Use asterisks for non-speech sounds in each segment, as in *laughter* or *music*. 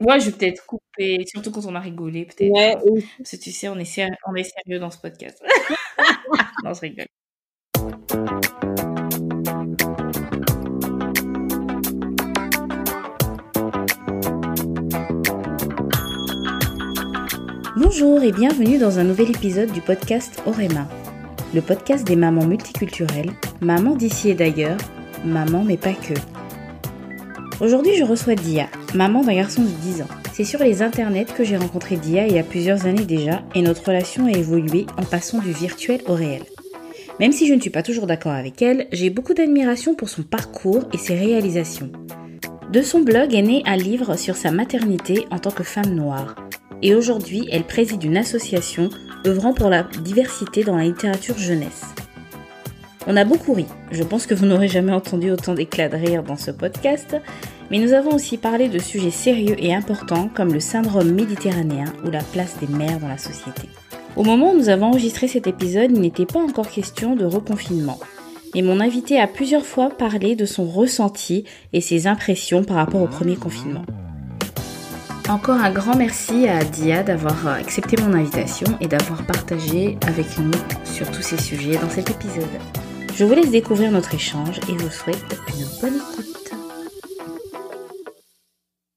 Moi, je vais peut-être couper, surtout quand on a rigolé, peut-être. Ouais, oui. Parce que tu sais, on est, séri- on est sérieux dans ce podcast. *laughs* non, je rigole. Bonjour et bienvenue dans un nouvel épisode du podcast Orema, le podcast des mamans multiculturelles, mamans d'ici et d'ailleurs, mamans mais pas que. Aujourd'hui, je reçois Dia, maman d'un garçon de 10 ans. C'est sur les internets que j'ai rencontré Dia il y a plusieurs années déjà et notre relation a évolué en passant du virtuel au réel. Même si je ne suis pas toujours d'accord avec elle, j'ai beaucoup d'admiration pour son parcours et ses réalisations. De son blog est né un livre sur sa maternité en tant que femme noire. Et aujourd'hui, elle préside une association œuvrant pour la diversité dans la littérature jeunesse. On a beaucoup ri. Je pense que vous n'aurez jamais entendu autant d'éclats de rire dans ce podcast, mais nous avons aussi parlé de sujets sérieux et importants comme le syndrome méditerranéen ou la place des mères dans la société. Au moment où nous avons enregistré cet épisode, il n'était pas encore question de reconfinement. Et mon invité a plusieurs fois parlé de son ressenti et ses impressions par rapport au premier confinement. Encore un grand merci à Dia d'avoir accepté mon invitation et d'avoir partagé avec nous sur tous ces sujets dans cet épisode. Je vous laisse découvrir notre échange et vous souhaite une bonne écoute.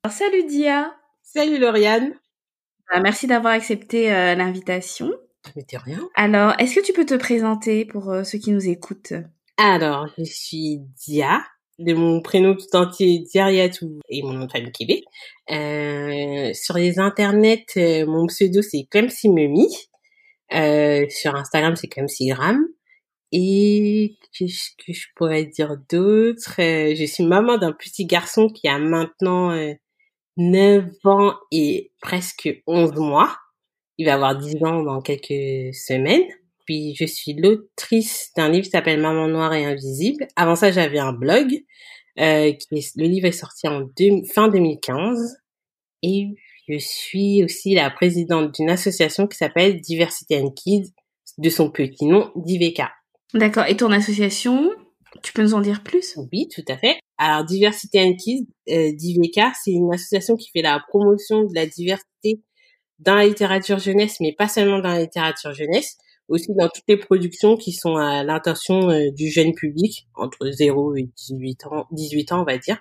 Alors, salut Dia Salut Lauriane. Ah, Merci d'avoir accepté euh, l'invitation. Mais t'es rien. Alors, est-ce que tu peux te présenter pour euh, ceux qui nous écoutent? Alors, je suis Dia, de mon prénom tout entier Diariatou et mon nom de famille Québec. Euh, sur les internets, mon pseudo c'est Clemcy Mummy. Sur Instagram, c'est Clemcygram. Et qu'est-ce que je pourrais dire d'autre? Euh, Je suis maman d'un petit garçon qui a maintenant euh, 9 ans et presque 11 mois. Il va avoir 10 ans dans quelques semaines. Puis je suis l'autrice d'un livre qui s'appelle Maman noire et invisible. Avant ça, j'avais un blog. Euh, le livre est sorti en fin 2015. Et je suis aussi la présidente d'une association qui s'appelle Diversity and Kids, de son petit nom, DIVK. D'accord. Et ton association, tu peux nous en dire plus? Oui, tout à fait. Alors, Diversity and Kids, euh, c'est une association qui fait la promotion de la diversité dans la littérature jeunesse, mais pas seulement dans la littérature jeunesse, aussi dans toutes les productions qui sont à l'intention euh, du jeune public, entre 0 et 18 ans, 18 ans, on va dire.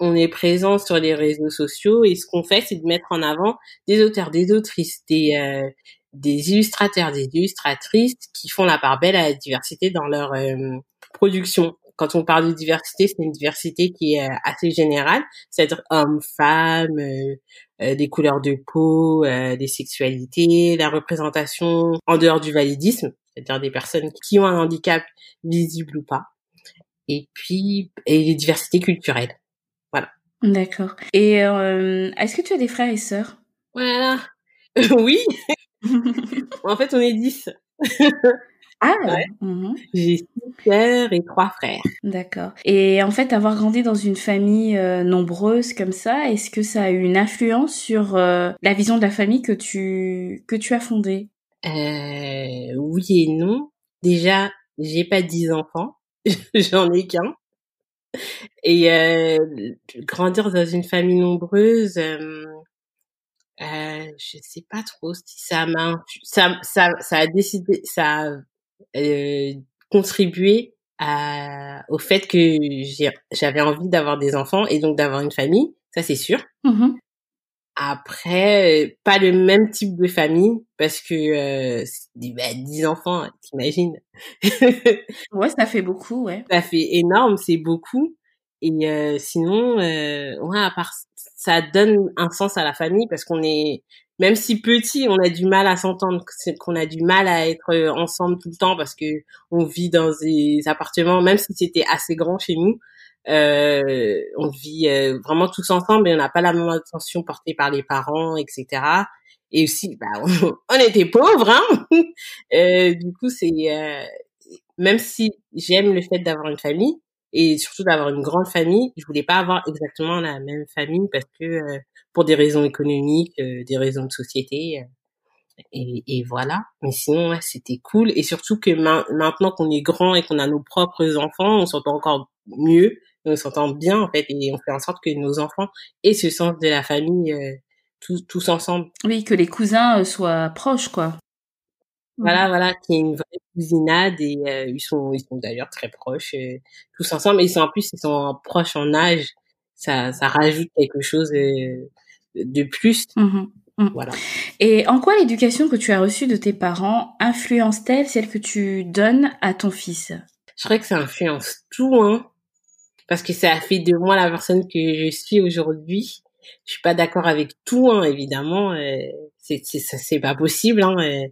On est présent sur les réseaux sociaux et ce qu'on fait, c'est de mettre en avant des auteurs, des autrices, des, euh, des illustrateurs, des illustratrices qui font la part belle à la diversité dans leur euh, production. Quand on parle de diversité, c'est une diversité qui est euh, assez générale, c'est-à-dire hommes, femmes, euh, euh, des couleurs de peau, euh, des sexualités, la représentation en dehors du validisme, c'est-à-dire des personnes qui ont un handicap visible ou pas, et puis et les diversités culturelles. D'accord. Et euh, est-ce que tu as des frères et sœurs? Voilà. *laughs* oui, *laughs* en fait, on est dix. Ah Ouais. mhm. J'ai six sœurs et trois frères. D'accord. Et en fait, avoir grandi dans une famille euh, nombreuse comme ça, est-ce que ça a eu une influence sur euh, la vision de la famille que tu que tu as fondée? Euh, oui et non. Déjà, j'ai pas dix enfants, *laughs* j'en ai qu'un. Et euh, grandir dans une famille nombreuse, euh, je sais pas trop si ça m'a, ça, ça, ça a décidé, ça a euh, contribué à, au fait que j'avais envie d'avoir des enfants et donc d'avoir une famille, ça c'est sûr. Mhm. Après, euh, pas le même type de famille parce que euh, bah, 10 enfants, t'imagines? Ouais, ça fait beaucoup, ouais. *laughs* Ça fait énorme, c'est beaucoup. Et euh, sinon, euh, ouais, à part ça donne un sens à la famille parce qu'on est, même si petit, on a du mal à s'entendre, qu'on a du mal à être euh, ensemble tout le temps parce que on vit dans des appartements, même si c'était assez grand chez nous. Euh, on vit euh, vraiment tous ensemble et on n'a pas la même attention portée par les parents, etc. Et aussi, bah, *laughs* on, était pauvres, hein. *laughs* Euh, du coup, c'est même si j'aime le fait d'avoir une famille et surtout d'avoir une grande famille, je voulais pas avoir exactement la même famille parce que euh, pour des raisons économiques, euh, des raisons de société. euh, et, et voilà. Mais sinon, ouais, c'était cool. Et surtout que ma- maintenant qu'on est grand et qu'on a nos propres enfants, on s'entend encore mieux on s'entend bien en fait et on fait en sorte que nos enfants aient ce sens de la famille euh, tous, tous ensemble. Oui, que les cousins euh, soient proches, quoi. Voilà, voilà, qui est une vraie cousinade et euh, ils sont, ils sont d'ailleurs très proches tous ensemble. Et ils sont en plus, ils sont proches en âge. Ça, ça rajoute quelque chose de plus. Mmh mmh. Voilà. Et en quoi l'éducation que tu as reçue de tes parents influence-t-elle celle que tu donnes à ton fils? Je crois que ça influence tout, hein parce que ça a fait de moi la personne que je suis aujourd'hui. Je suis pas d'accord avec tout, hein, évidemment. Euh, c'est c'est pas possible. Hein, euh,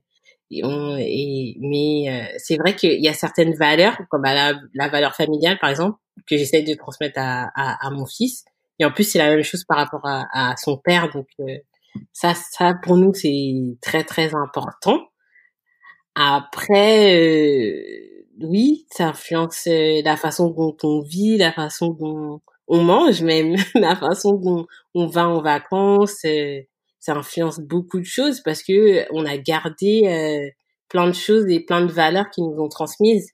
on, et, mais euh, c'est vrai qu'il y a certaines valeurs, comme la, valeur familiale par exemple, que j'essaie de transmettre à, à, à, mon fils. Et en plus, c'est la même chose par rapport à, à son père. Donc euh, ça, ça pour nous, c'est très très important. Après, euh, oui, ça influence euh, la façon dont on vit, la façon dont on mange même, *laughs* la façon dont on va en vacances. Euh, ça influence beaucoup de choses parce que on a gardé euh, plein de choses et plein de valeurs qui nous ont transmises.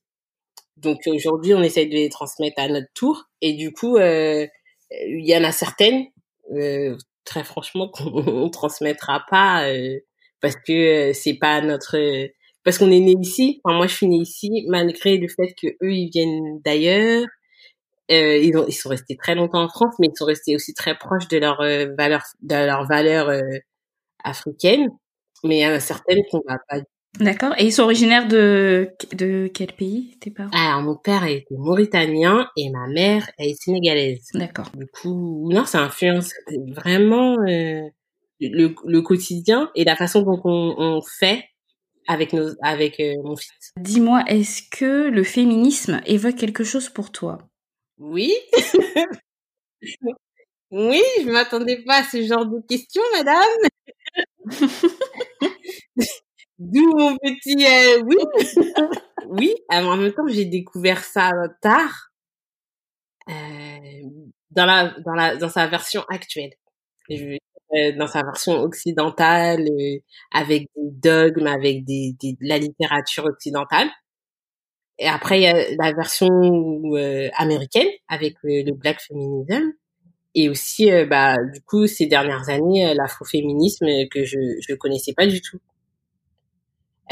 Donc aujourd'hui, on essaye de les transmettre à notre tour et du coup, il y en a certaines, très franchement, *laughs* qu'on transmettra pas parce que c'est pas notre parce qu'on est né ici. Enfin, moi, je suis née ici, malgré le fait que eux, ils viennent d'ailleurs. Euh, ils, ont, ils sont restés très longtemps en France, mais ils sont restés aussi très proches de leurs euh, valeurs, de leurs valeurs euh, africaines. Mais il y en a certaines qu'on va pas. D'accord. Et ils sont originaires de de quel pays, tes parents? Alors, mon père était mauritanien et ma mère est sénégalaise. D'accord. Du coup, non, ça influence vraiment le, le quotidien et la façon dont on, on fait avec nos avec mon fils. Dis-moi, est-ce que le féminisme évoque quelque chose pour toi? Oui. oui, je m'attendais pas à ce genre de questions, madame. D'où mon petit euh, oui. oui, en même temps, j'ai découvert ça tard. Euh, dans la dans la dans sa version actuelle. Euh, dans sa version occidentale, euh, avec des dogmes, avec des, des, de la littérature occidentale. Et après, il y a la version euh, américaine avec le black feminism. Et aussi, bah, du coup, ces dernières années, l'afroféminisme que je ne connaissais pas du tout.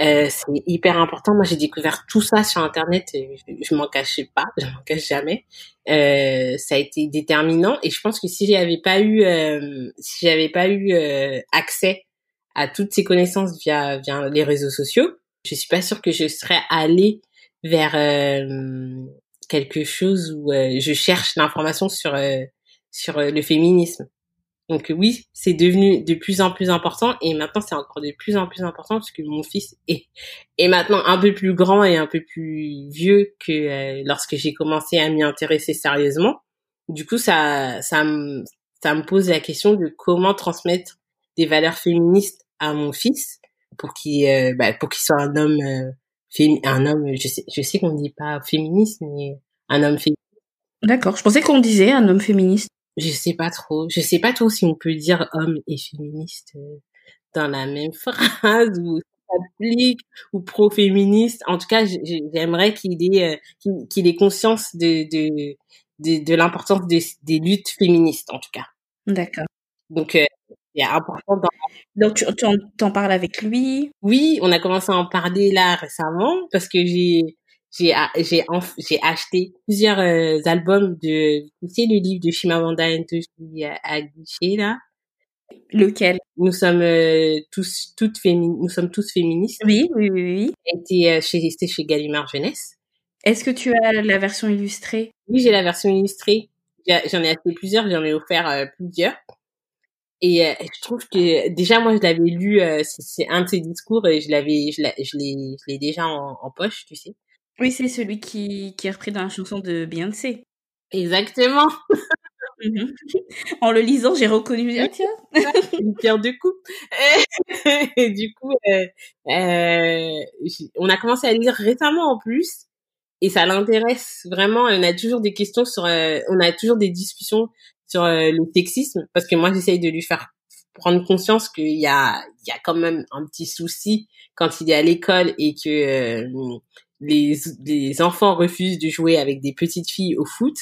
Euh, c'est hyper important. Moi, j'ai découvert tout ça sur Internet. Je, je m'en cachais pas, *laughs* je m'en cache jamais. Euh, ça a été déterminant. Et je pense que si j'avais pas eu, euh, si j'avais pas eu euh, accès à toutes ces connaissances via, via les réseaux sociaux, je suis pas sûre que je serais allée vers quelque chose où je cherche l'information sur sur le féminisme. Donc oui, c'est devenu de plus en plus important et maintenant c'est encore de plus en plus important parce que mon fils est, est maintenant un peu plus grand et un peu plus vieux que euh, lorsque j'ai commencé à m'y intéresser sérieusement. Du coup, ça, ça, me, ça me pose la question de comment transmettre des valeurs féministes à mon fils pour qu'il, euh, bah, pour qu'il soit un homme, euh, un homme, je sais, je sais qu'on dit pas féministe, mais un homme féministe. D'accord. Je pensais qu'on disait un homme féministe je sais pas trop. Je sais pas trop si on peut dire homme et féministe euh, dans la même *laughs* phrase ou s'applique ou pro-féministe. En tout cas, j'aimerais qu'il ait euh, qu'il ait conscience de de de, de l'importance des, des luttes féministes en tout cas. D'accord. Donc euh, c'est important dans... Donc tu t'en parles avec lui? Oui, on a commencé à en parler là récemment parce que j'ai j'ai j'ai j'ai acheté plusieurs euh, albums de tu sais le livre de Chimamanda Ngozi Adichie là. Lequel? Nous sommes euh, tous toutes fémin nous sommes tous féministes. Oui oui oui, oui. était euh, chez c'était chez Gallimard Jeunesse. Est-ce que tu as la version illustrée? Oui j'ai la version illustrée. J'en ai acheté plusieurs j'en ai offert plusieurs et je trouve que déjà moi je l'avais lu c'est un de ses discours et je l'avais je l'ai je l'ai déjà en, en poche tu sais oui, c'est celui qui, qui est repris dans la chanson de Beyoncé. Exactement. Mmh *laughs* en le lisant, j'ai reconnu, ah, tiens, *laughs* une pierre de coupe. *laughs* Et, du coup, euh, euh, on a commencé à lire récemment en plus, et ça l'intéresse vraiment. On a toujours des questions sur, euh, on a toujours des discussions sur le sexisme, parce que moi j'essaye de lui faire prendre conscience qu'il y a, il y a quand même un petit souci quand il est à l'école et que les, les enfants refusent de jouer avec des petites filles au foot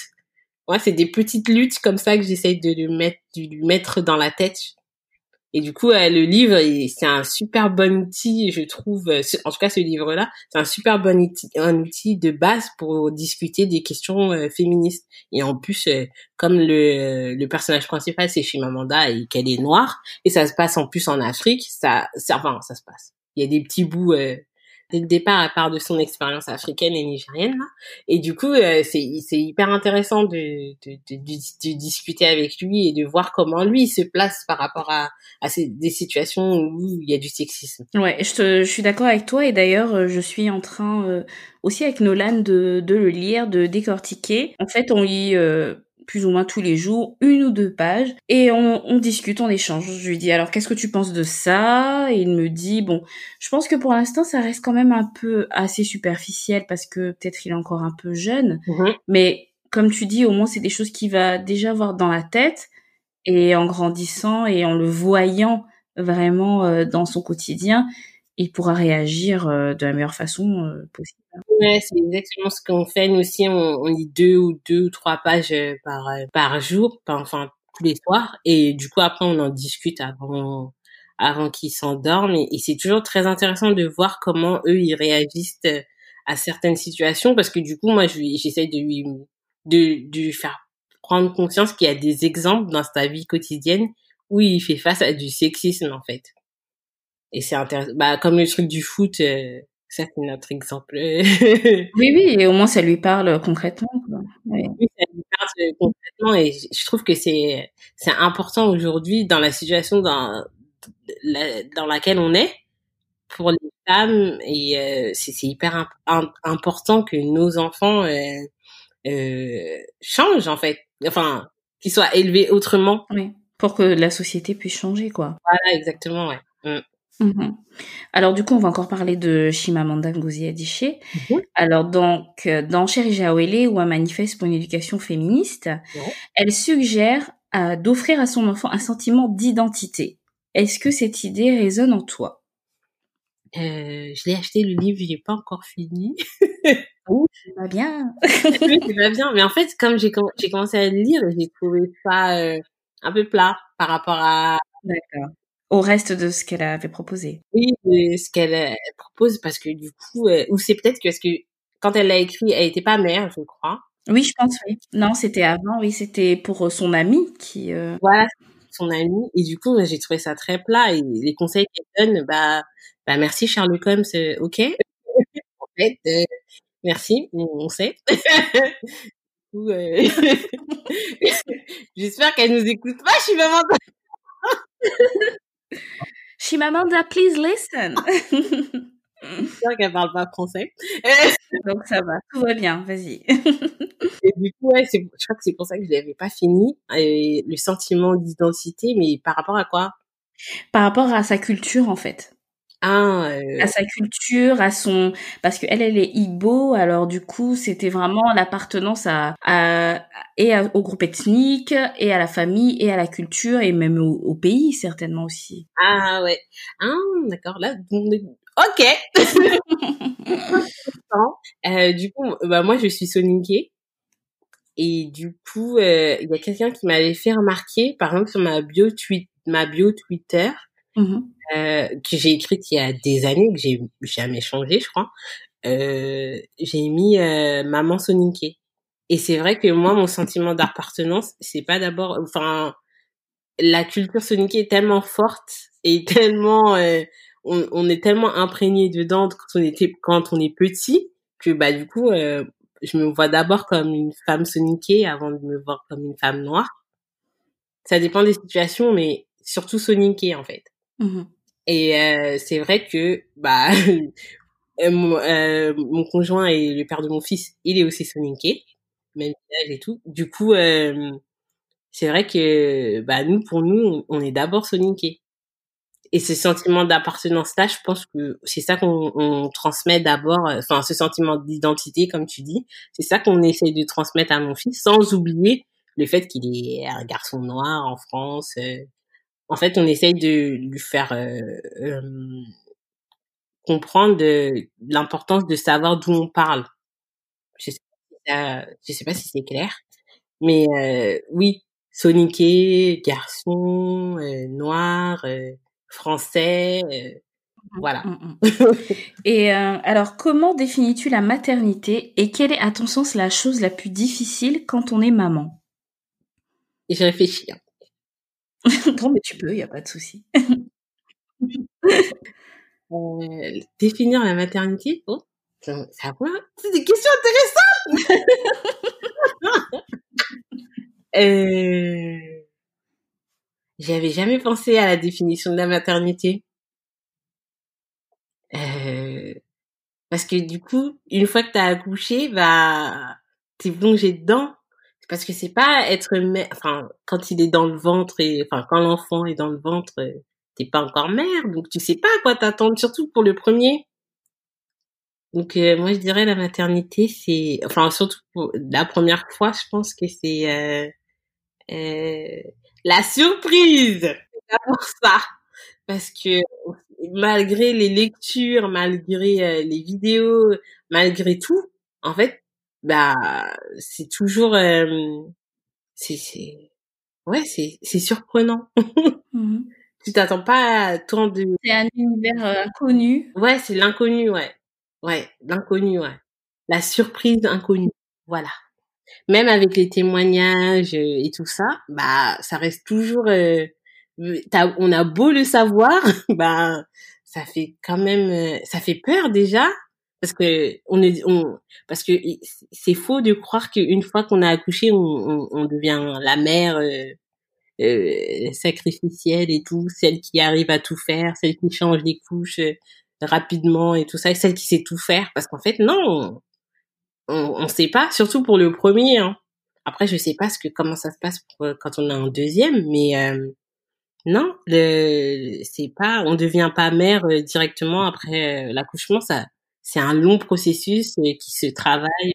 ouais, c'est des petites luttes comme ça que j'essaye de lui mettre, de lui mettre dans la tête. Et du coup, le livre, c'est un super bon outil, je trouve. En tout cas, ce livre-là, c'est un super bon outil, un outil de base pour discuter des questions féministes. Et en plus, comme le, le personnage principal c'est Chimamanda et qu'elle est noire, et ça se passe en plus en Afrique, ça, ça, enfin, ça se passe. Il y a des petits bouts dès le départ à part de son expérience africaine et nigérienne là. et du coup euh, c'est c'est hyper intéressant de, de, de, de, discuter avec lui et de voir comment lui se place par rapport à à ces, des situations où il y a du sexisme ouais je, te, je suis d'accord avec toi et d'ailleurs euh, je suis en train euh, aussi avec Nolan de de le lire de décortiquer en fait on lit plus ou moins tous les jours, une ou deux pages, et on, on discute, on échange. Je lui dis alors qu'est-ce que tu penses de ça? Et il me dit bon, je pense que pour l'instant ça reste quand même un peu assez superficiel parce que peut-être il est encore un peu jeune, mhm. mais comme tu dis, au moins c'est des choses qu'il va déjà avoir dans la tête et en grandissant et en le voyant vraiment euh, dans son quotidien, il pourra réagir euh, de la meilleure façon euh, possible. Ouais, c'est exactement ce qu'on fait. Nous aussi, on, lit deux ou deux ou trois pages euh, par par jour, enfin tous les soirs, et du coup après on en discute avant avant qu'ils s'endorment, et, c'est toujours très intéressant de voir comment eux ils réagissent à certaines situations, parce que du coup moi j'essaie de lui de, de lui faire prendre conscience qu'il y a des exemples dans sa vie quotidienne où il fait face à du sexisme en fait. Et c'est intéressant. Bah, comme le truc du foot, euh, ça c'est notre exemple. *laughs* oui, oui, et au moins ça lui parle concrètement. Quoi. Oui. ça lui parle euh, concrètement et je trouve que c'est c'est important aujourd'hui dans la situation dans la, dans laquelle on est pour les femmes et euh, c'est hyper important que nos enfants euh, euh, changent en fait, enfin qu'ils soient élevés autrement. Oui, pour que la société puisse changer quoi. Voilà, exactement, ouais. Mm. Mmh Alors du coup, on va encore parler de Chimamanda Ngozi Adichie. Mmh Alors donc, euh, dans Chéri Jaouélé, ou un manifeste pour une éducation féministe, elle suggère euh, d'offrir à son enfant un sentiment d'identité. Est-ce que cette idée résonne en toi? Euh, Je l'ai acheté le livre, il n'est pas encore fini. *laughs* oh, c'est pas bien. *laughs* oui, c'est pas bien. Mais en fait, comme j'ai commencé à le lire, j'ai trouvé ça euh, un peu plat par rapport à D'accord au reste de ce qu'elle avait proposé. Oui, ce qu'elle euh, propose parce que du coup, euh, ou c'est peut-être que, que quand elle l'a écrit, elle était pas mère, je crois. Oui, je pense, oui. Non, c'était avant, oui, c'était pour euh, son amie qui. Voilà, son amie. Et du coup, j'ai trouvé ça très plat. Et les conseils qu'elle donne, bah, bah merci Sherlock Holmes, ok. *laughs* en fait, merci, on sait. *laughs* *laughs* J'espère qu'elle nous écoute pas, je suis vraiment. Chimamanda, please listen. J'espère qu'elle parle pas français. *laughs* Donc ça va, tout va bien, vas-y. *laughs* Et du coup, ouais, je crois que c'est pour ça que je l'avais pas fini. Et le sentiment d'identité, mais par rapport à quoi? Par rapport à sa culture, en fait. Ah, à sa culture, à son parce que elle elle est Igbo, alors du coup c'était vraiment l'appartenance à, à et au groupe ethnique et à la famille et à la culture et même au, pays certainement aussi. Ah ouais, ah d'accord là ok. *laughs* euh, du coup bah moi je suis soninké et du coup euh, il y a quelqu'un qui m'avait fait remarquer par exemple sur ma bio tweet ma bio Twitter. Mmh euh, que j'ai écrite il y a des années, que j'ai jamais changé, je crois. Euh, j'ai mis euh, maman soninké. Et c'est vrai que moi, mon sentiment d'appartenance, c'est pas d'abord, enfin, la culture soninké est tellement forte et *laughs* tellement, euh, on, on, est tellement imprégné dedans quand on était, quand on est petit, que bah du coup, euh, je me vois d'abord comme une femme soninké avant de me voir comme une femme noire. Ça dépend des situations, mais surtout soninké en fait. Mmh et euh, c'est vrai que bah *laughs* euh, mon, euh, mon, conjoint et le père de mon fils, il est aussi soninké, même âge et tout. Du coup, euh, c'est vrai que bah nous, pour nous, on, est d'abord soninké. Et ce sentiment d'appartenance-là, je pense que c'est ça qu'on on transmet d'abord, enfin ce sentiment d'identité, comme tu dis, c'est ça qu'on essaie de transmettre à mon fils, sans oublier le fait qu'il est un garçon noir en France, euh, en fait, on essaye de lui faire euh, euh, comprendre l'importance de savoir d'où on parle. Je sais, sais pas si c'est clair, Mais euh, oui, soniqué, garçon, euh, noir, euh, français, mmh voilà. Mmh *laughs* et alors, comment définis-tu la maternité et quelle est, à ton sens, la chose la plus difficile quand on est maman? Et je réfléchis. Hein. *laughs* non, mais tu peux, il n'y a pas de souci. *laughs* définir la maternité, oh, c'est des questions intéressantes. euh, J'avais jamais pensé à la définition de la maternité. Euh, parce que du coup, une fois que t'as accouché, bah, t'es plongé dedans. Parce que c'est pas être mère, enfin, quand il est dans le ventre et, enfin, quand l'enfant est dans le ventre, t'es pas encore mère, donc tu sais pas à quoi t'attendre, surtout pour le premier. Donc euh, moi je dirais la maternité c'est enfin surtout pour la première fois je pense que c'est euh, euh, la surprise d'abord ça parce que malgré les lectures malgré euh, les vidéos malgré tout en fait bah c'est toujours euh, c'est c'est ouais c'est c'est surprenant *laughs* mmh tu t'attends pas à tant de c'est un univers inconnu ouais c'est l'inconnu ouais Ouais, l'inconnu, ouais. La surprise inconnue. Voilà. Même avec les témoignages et tout ça, bah ça reste toujours. Euh, on a beau le savoir, *laughs* bah ça fait quand même, ça fait peur déjà parce que on est, on, parce que c'est faux de croire qu'une fois qu'on a accouché, on, on, devient la mère euh, sacrificielle et tout, celle qui arrive à tout faire, celle qui change les couches rapidement et tout ça, et celle qui sait tout faire, parce qu'en fait, non, on, on sait pas, surtout pour le premier. Hein. Après, je sais pas ce que comment ça se passe pour, euh, quand on a un deuxième, mais euh, non, le c'est pas, on devient pas mère euh, directement après l'accouchement. Ça, c'est un long processus qui se travaille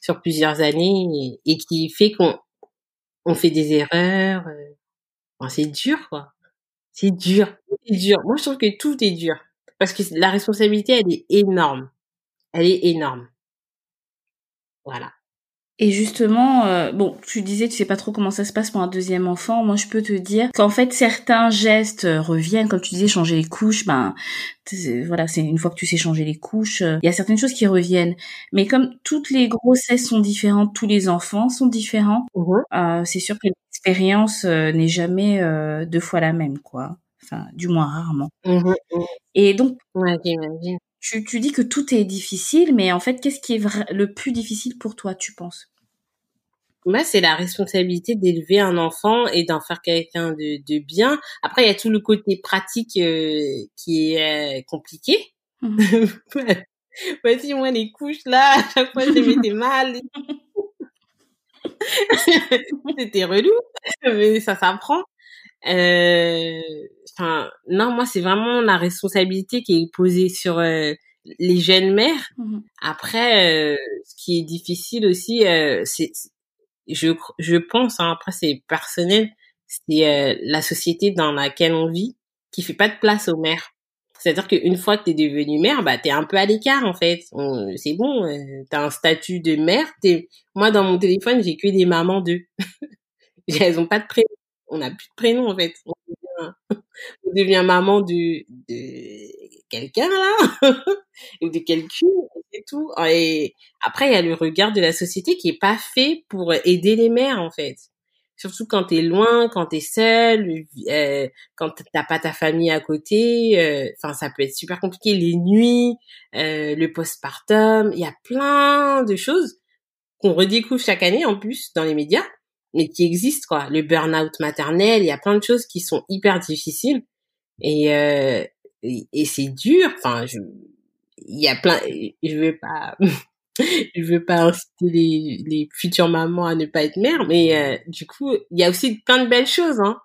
sur plusieurs années et, qui fait qu'on on fait des erreurs. c'est dur, quoi. C'est dur, c'est dur. Moi, je trouve que tout est dur parce que la responsabilité, elle est énorme. Elle est énorme. Voilà. Et justement, euh, bon, tu disais, tu sais pas trop comment ça se passe pour un deuxième enfant. Moi, je peux te dire qu'en fait, certains gestes euh, reviennent, comme tu disais, changer les couches. Ben, voilà, c'est une fois que tu sais changer les couches, euh, il y a certaines choses qui reviennent. Mais comme toutes les grossesses sont différentes, tous les enfants sont différents, mmh c'est sûr que l'expérience n'est jamais deux fois la même, quoi enfin du moins rarement. Mmh mmh. Et donc, tu, tu dis que tout est difficile, mais en fait, qu'est-ce qui est le plus difficile pour toi, tu penses? Moi, c'est la responsabilité d'élever un enfant et d'en faire quelqu'un de, de, bien. Après, il y a tout le côté pratique euh, qui est euh, compliqué. Mmh. *laughs* Voici moi les couches là, à chaque fois je les mettais *laughs* mal. *laughs* C'était relou, mais ça s'apprend. Euh, enfin, non, moi, c'est vraiment la responsabilité qui est posée sur euh, les jeunes mères. Mmh après, euh, ce qui est difficile aussi, c'est, je, je pense, hein, après c'est personnel, c'est la société dans laquelle on vit qui fait pas de place aux mères. C'est-à-dire qu'une fois que t'es devenue mère, bah t'es un peu à l'écart en fait. C'est bon, euh, t'as un statut de mère. Moi dans mon téléphone, j'ai que des mamans d'eux. *laughs* Elles ont pas de prénom on n'a plus de prénom en fait. *laughs* On devient, maman de, de quelqu'un là, *laughs* ou de quelqu'un, et tout. Et après, il y a le regard de la société qui est pas fait pour aider les mères en fait. Surtout quand t'es loin, quand t'es seule, euh, quand t'as pas ta famille à côté. Euh, enfin, ça peut être super compliqué. Les nuits, euh, le postpartum, il y a plein de choses qu'on redécouvre chaque année en plus dans les médias mais qui existent quoi. Le burn-out maternel, il y a plein de choses qui sont hyper difficiles et euh, et, c'est dur. Enfin, je, il y a plein. Je veux pas. *laughs* je veux pas inciter les, les futures mamans à ne pas être mères, mais euh, du coup, il y a aussi plein de belles choses, hein.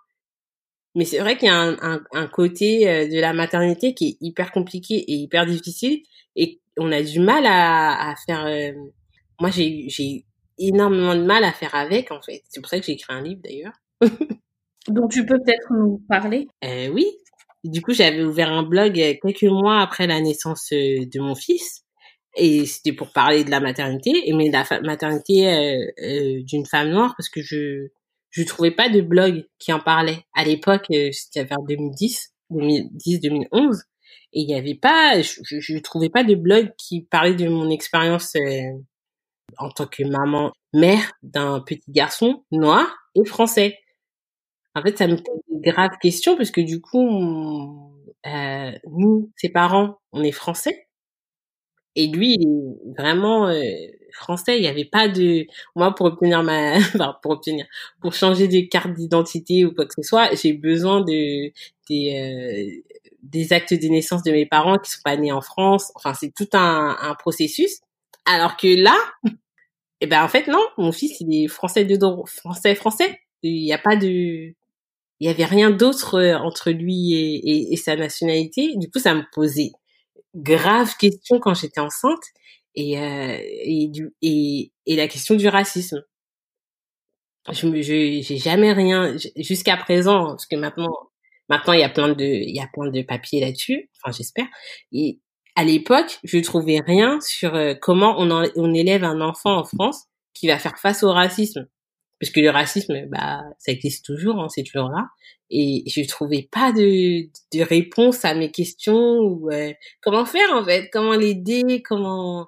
Mais c'est vrai qu'il y a un, un, un côté euh, de la maternité qui est hyper compliqué et hyper difficile, et on a du mal à, à faire. Euh, moi, j'ai j'ai énormément de mal à faire avec, en fait. C'est pour ça que j'ai écrit un livre, d'ailleurs. *laughs* dont tu peux peut-être nous parler euh, Oui. Du coup, j'avais ouvert un blog euh, quelques mois après la naissance euh, de mon fils. et c'était pour parler de la maternité, mais la maternité euh, euh, d'une femme noire, parce que je je trouvais pas de blog qui en parlait. À l'époque, euh, c'était vers 2010, 2010, 2011, et il y avait pas, je, je, trouvais pas de blog qui parlait de mon expérience en tant que maman, mère d'un petit garçon noir et français. En fait, ça me pose une grave question parce que du coup, euh, nous, ses parents, on est français. Et lui, vraiment euh, français. Il n'y avait pas de... Moi, pour obtenir ma... *laughs* pour obtenir... Pour changer de carte d'identité ou quoi que ce soit, j'ai besoin de... des... Euh, des actes de naissance de mes parents qui sont pas nés en France. Enfin, c'est tout un processus. Alors que là, eh ben en fait non, mon fils il est français de français français. Il n'y a pas de il y avait rien d'autre euh, entre lui et, et, sa nationalité. Du coup, ça me posait grave question quand j'étais enceinte et, euh, et, du, et, et la question du racisme. Je me, j'ai jamais rien jusqu'à présent parce que maintenant, maintenant il y a plein de, il y a plein de papiers là-dessus. Enfin, j'espère. Et à l'époque, je trouvais rien sur euh, comment on, élève un enfant en France qui va faire face au racisme parce que le racisme, bah, ça existe toujours, hein, c'est toujours là. Et je trouvais pas de, de réponse à mes questions ou euh, comment faire en fait, comment l'aider, comment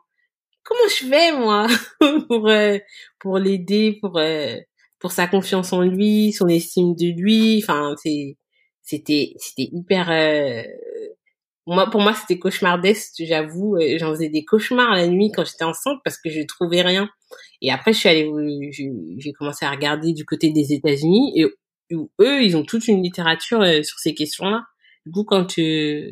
comment je fais moi *laughs* pour euh, pour l'aider, pour euh, pour sa confiance en lui, son estime de lui? Enfin, c'est c'était c'était hyper moi pour moi c'était cauchemardesque j'avoue j'en faisais des cauchemars la nuit quand j'étais enceinte parce que je trouvais rien et après, je suis allée, j'ai commencé à regarder du côté des États-Unis et eux, ils ont toute une littérature euh, sur ces questions-là. Du coup, quand euh,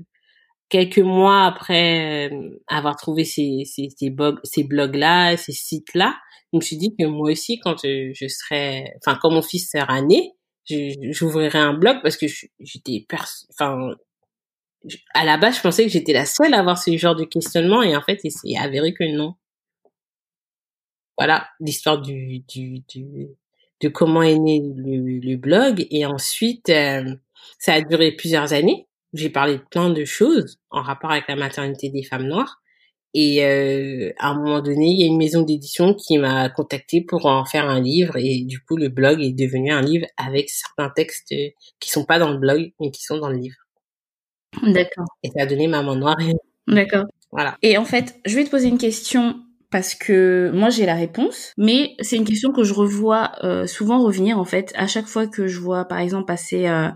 quelques mois après euh, avoir trouvé ces ces, ces, ces blogs-là, ces sites-là, je me suis dit que moi aussi, quand je serais, enfin, quand mon fils sera né, j'ouvrirai un blog parce que j'étais, enfin, à la base, je pensais que j'étais la seule à avoir ce genre de questionnement et en fait, c'est avéré que non. Voilà l'histoire du, du, du, de comment est né le, le blog et ensuite euh, ça a duré plusieurs années. J'ai parlé de plein de choses en rapport avec la maternité des femmes noires et euh, à un moment donné il y a une maison d'édition qui m'a contacté pour en faire un livre et du coup le blog est devenu un livre avec certains textes qui sont pas dans le blog mais qui sont dans le livre d'accord et ça a donné maman noire d'accord voilà et en fait je vais te poser une question parce que moi j'ai la réponse, mais c'est une question que je revois euh, souvent revenir en fait à chaque fois que je vois par exemple passer euh,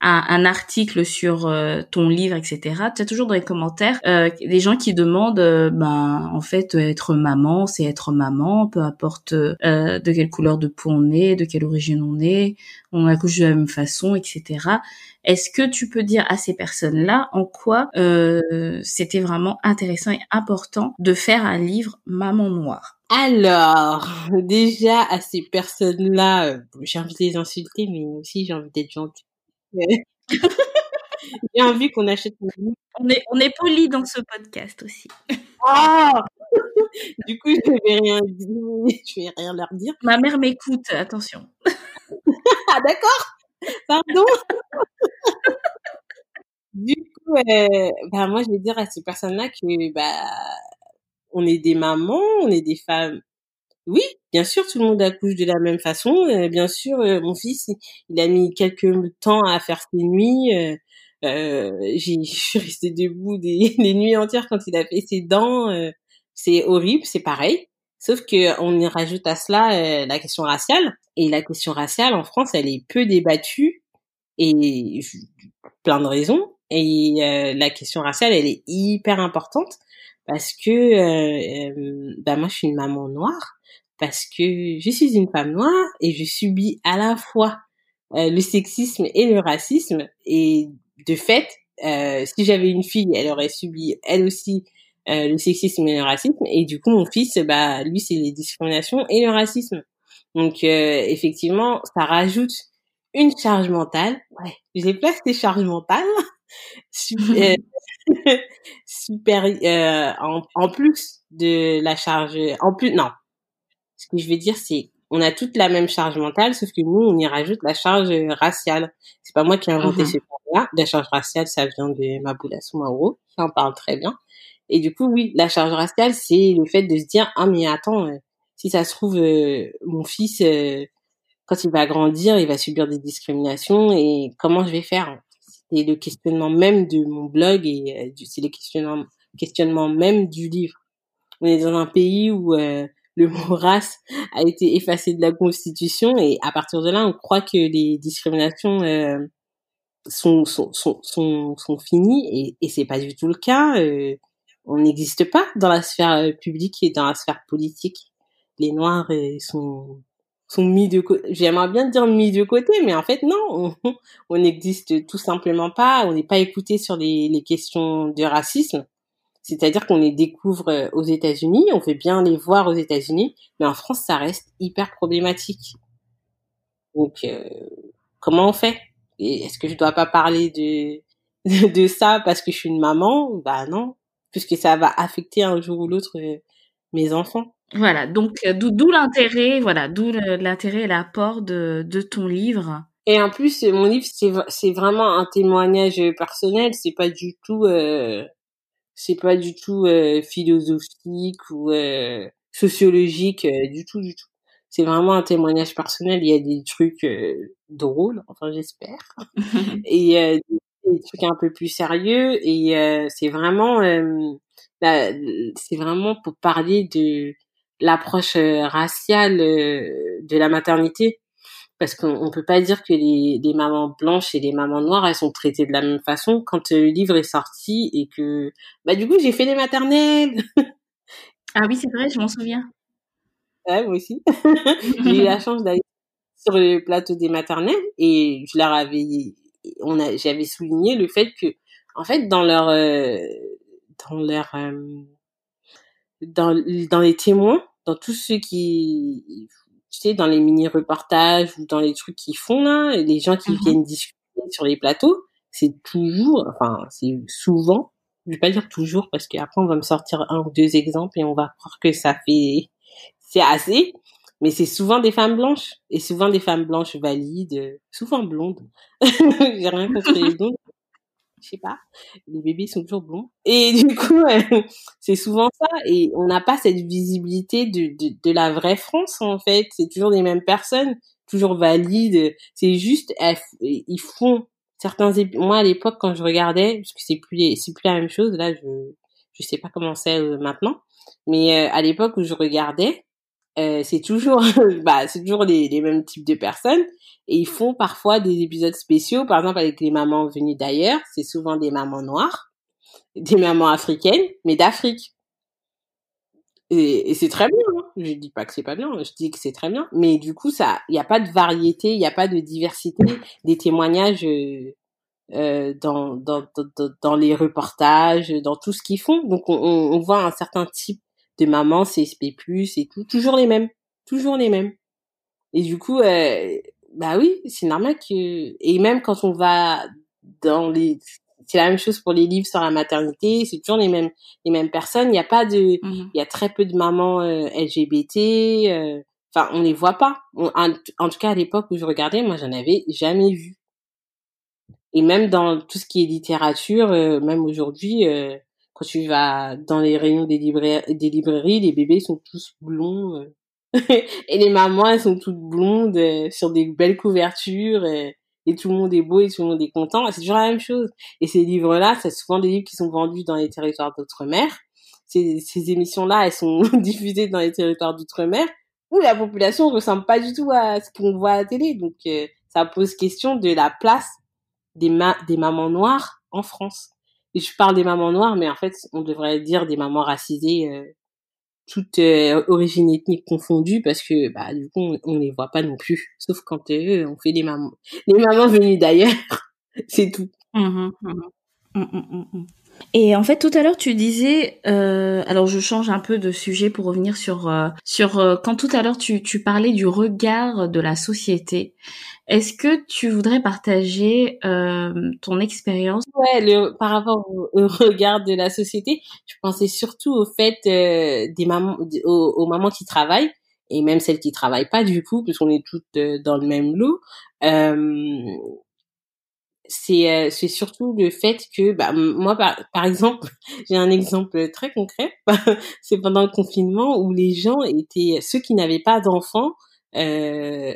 un, un, article sur euh, ton livre, etc. Tu as toujours dans les commentaires des gens qui demandent, ben en fait être maman, c'est être maman, peu importe de quelle couleur de peau on est, de quelle origine on est, on accouche de la même façon, etc. Est-ce que tu peux dire à ces personnes-là en quoi euh, c'était vraiment intéressant et important de faire un livre Maman Noire? Alors, déjà à ces personnes-là, euh, j'ai envie de les insulter, mais aussi j'ai envie d'être gentille. *laughs* j'ai envie qu'on achète un livre. On est, on est poli dans ce podcast aussi. Ah *laughs* du coup, je vais rien dire, *laughs* je vais rien leur dire. Ma mère m'écoute, attention. ah d'accord Pardon? Du coup, euh, bah, moi, je vais dire à ces personnes-là que bah, on est des mamans, on est des femmes. Oui, bien sûr, tout le monde accouche de la même façon. Euh, bien sûr, euh, mon fils, il a mis quelques temps à faire ses nuits. *laughs* Je suis restée debout des, *laughs* des, nuits entières quand il a fait ses dents. c'est horrible, c'est pareil. Sauf que on y rajoute à cela la question raciale. Et la question raciale en France, elle est peu débattue et plein de raisons. Et euh, la question raciale, elle est hyper importante parce que euh, euh, bah moi, je suis une maman noire parce que je suis une femme noire et je subis à la fois le sexisme et le racisme. Et de fait, si j'avais une fille, elle aurait subi elle aussi le sexisme et le racisme. Et du coup, mon fils, bah lui, c'est les discriminations et le racisme. Donc effectivement, ça rajoute une charge mentale. Ouais, j'ai placé charge mentale. *laughs* super, *laughs* super euh, en, en, plus de la charge, en plus, non. Ce que je vais dire, c'est, on a toute la même charge mentale, sauf que nous, on y rajoute la charge raciale. C'est pas moi qui ai inventé uh-huh. ce terme-là. La charge raciale, ça vient de Maboula Soumaoro, qui en parle très bien. Et du coup, oui, la charge raciale, c'est le fait de se dire ah mais attends, euh, si ça se trouve euh, mon fils euh, quand il va grandir, il va subir des discriminations et comment je vais faire C'est le questionnement même de mon blog et c'est le questionnement même du livre. On est dans un pays où le mot *laughs* race a été effacé de la constitution et à partir de là, on croit que les discriminations sont, sont, sont, sont, sont finis et, et c'est pas du tout le cas. Euh, on n'existe pas dans la sphère euh, publique et dans la sphère politique. Les Noirs euh, sont sont mis de côté. J'aimerais bien dire mis de côté, mais en fait non, *laughs* on n'existe tout simplement pas. On n'est pas écouté sur les, les questions de racisme. C'est-à-dire qu'on les découvre aux États-Unis, on fait bien les voir aux États-Unis, mais en France ça reste hyper problématique. Donc comment on fait? Est-ce que je dois pas parler de, *laughs* de ça parce que je suis une maman? Bah non, puisque ça va affecter un jour ou l'autre euh, mes enfants. Voilà, donc euh, d'où l'intérêt, voilà, d'où l'intérêt et l'apport de, de ton livre. Et en plus, mon livre, c'est vraiment un témoignage personnel, c'est pas du tout, euh, c'est pas du tout euh, philosophique ou euh, sociologique, du tout, du tout c'est vraiment un témoignage personnel. Il y a des trucs euh, drôles, enfin j'espère, *laughs* et euh, des trucs un peu plus sérieux. Et euh, c'est vraiment, c'est vraiment pour parler de l'approche raciale de la maternité, parce qu'on peut pas dire que les, les, mamans blanches et les mamans noires elles sont traitées de la même façon. Quand le livre est sorti et que, bah du coup j'ai fait les maternelles. *laughs* ah oui c'est vrai, je m'en souviens ouais, moi aussi. *laughs* j'ai eu la chance d'aller sur le plateau des maternelles et je leur avais, on a, j'avais souligné le fait que, en fait, dans leur, euh, dans leur, euh, dans, dans les témoins, dans tous ceux qui, tu sais, dans les mini-reportages ou dans les trucs qu'ils font là, les gens qui mm-hmm. viennent discuter sur les plateaux, c'est toujours, enfin, c'est souvent, je vais pas dire toujours parce qu'après on va me sortir un ou deux exemples et on va croire que ça fait c'est assez, mais c'est souvent des femmes blanches et souvent des femmes blanches valides, souvent blondes. *laughs* J'ai rien contre les *laughs* blondes. Je sais pas, les bébés sont toujours blonds. Et *laughs* du coup, c'est souvent ça. Et on n'a pas cette visibilité de, de, de, la vraie France, en fait. C'est toujours les mêmes personnes, toujours valides. C'est juste, ils font certains Moi, à l'époque, quand je regardais, parce que c'est plus, c'est plus la même chose, là, je, je sais pas comment c'est euh, maintenant. Mais euh, à l'époque où je regardais, euh, c'est toujours *laughs* bah c'est toujours les, mêmes types de personnes et ils font parfois des épisodes spéciaux. Par exemple avec les mamans venues d'ailleurs c'est souvent des mamans noires des mamans africaines mais d'Afrique. Et, c'est très bien hein. je dis pas que c'est pas bien je dis que c'est très bien. Mais du coup ça il n'y a pas de variété il n'y a pas de diversité des témoignages euh, euh dans, dans, dans, dans les reportages dans tout ce qu'ils font. Donc on, on voit un certain type de maman, CSP+, et tout, toujours les mêmes, toujours les mêmes. Et du coup, euh, bah oui, c'est normal que, et même quand on va dans les, c'est la même chose pour les livres sur la maternité, c'est toujours les mêmes, les mêmes personnes. Il n'y a pas de, mmh il y a très peu de mamans euh, LGBT. Euh, enfin, on les voit pas. en, tout cas, à l'époque où je regardais, moi, j'en avais jamais vu. Et même dans tout ce qui est littérature, euh, même aujourd'hui, quand tu vas dans les rayons des, des librairies, les bébés sont tous blonds. Euh. *laughs* et les mamans, elles sont toutes blondes euh, sur des belles couvertures. Et, tout le monde est beau et tout le monde est content. C'est toujours la même chose. Et ces livres-là, c'est souvent des livres qui sont vendus dans les territoires d'outre-mer. Ces, ces émissions-là, elles sont *laughs* diffusées dans les territoires d'outre-mer où la population ressemble pas du tout à ce qu'on voit à la télé. Donc, euh, ça pose question de la place des, des mamans noires en France je parle des mamans noires, mais en fait, on devrait dire des mamans racisées, euh, toutes euh, origines ethniques confondues, parce que bah du coup, on, les voit pas non plus. Sauf quand euh, on fait des mamans, les mamans venues d'ailleurs, *laughs* c'est tout. Mmh mmh mmh, et en fait, tout à l'heure, tu disais, euh, alors je change un peu de sujet pour revenir sur euh, sur euh, quand tout à l'heure tu, tu parlais du regard de la société. Est-ce que tu voudrais partager euh, ton expérience? Ouais, le, par rapport au, regard de la société, je pensais surtout au fait des mamans, aux, aux, mamans qui travaillent et même celles qui travaillent pas du coup, puisqu'on est toutes dans le même lot c'est c'est surtout le fait que bah moi par, par exemple *laughs* j'ai un exemple très concret. *laughs* C'est pendant le confinement où les gens étaient ceux qui n'avaient pas d'enfants euh,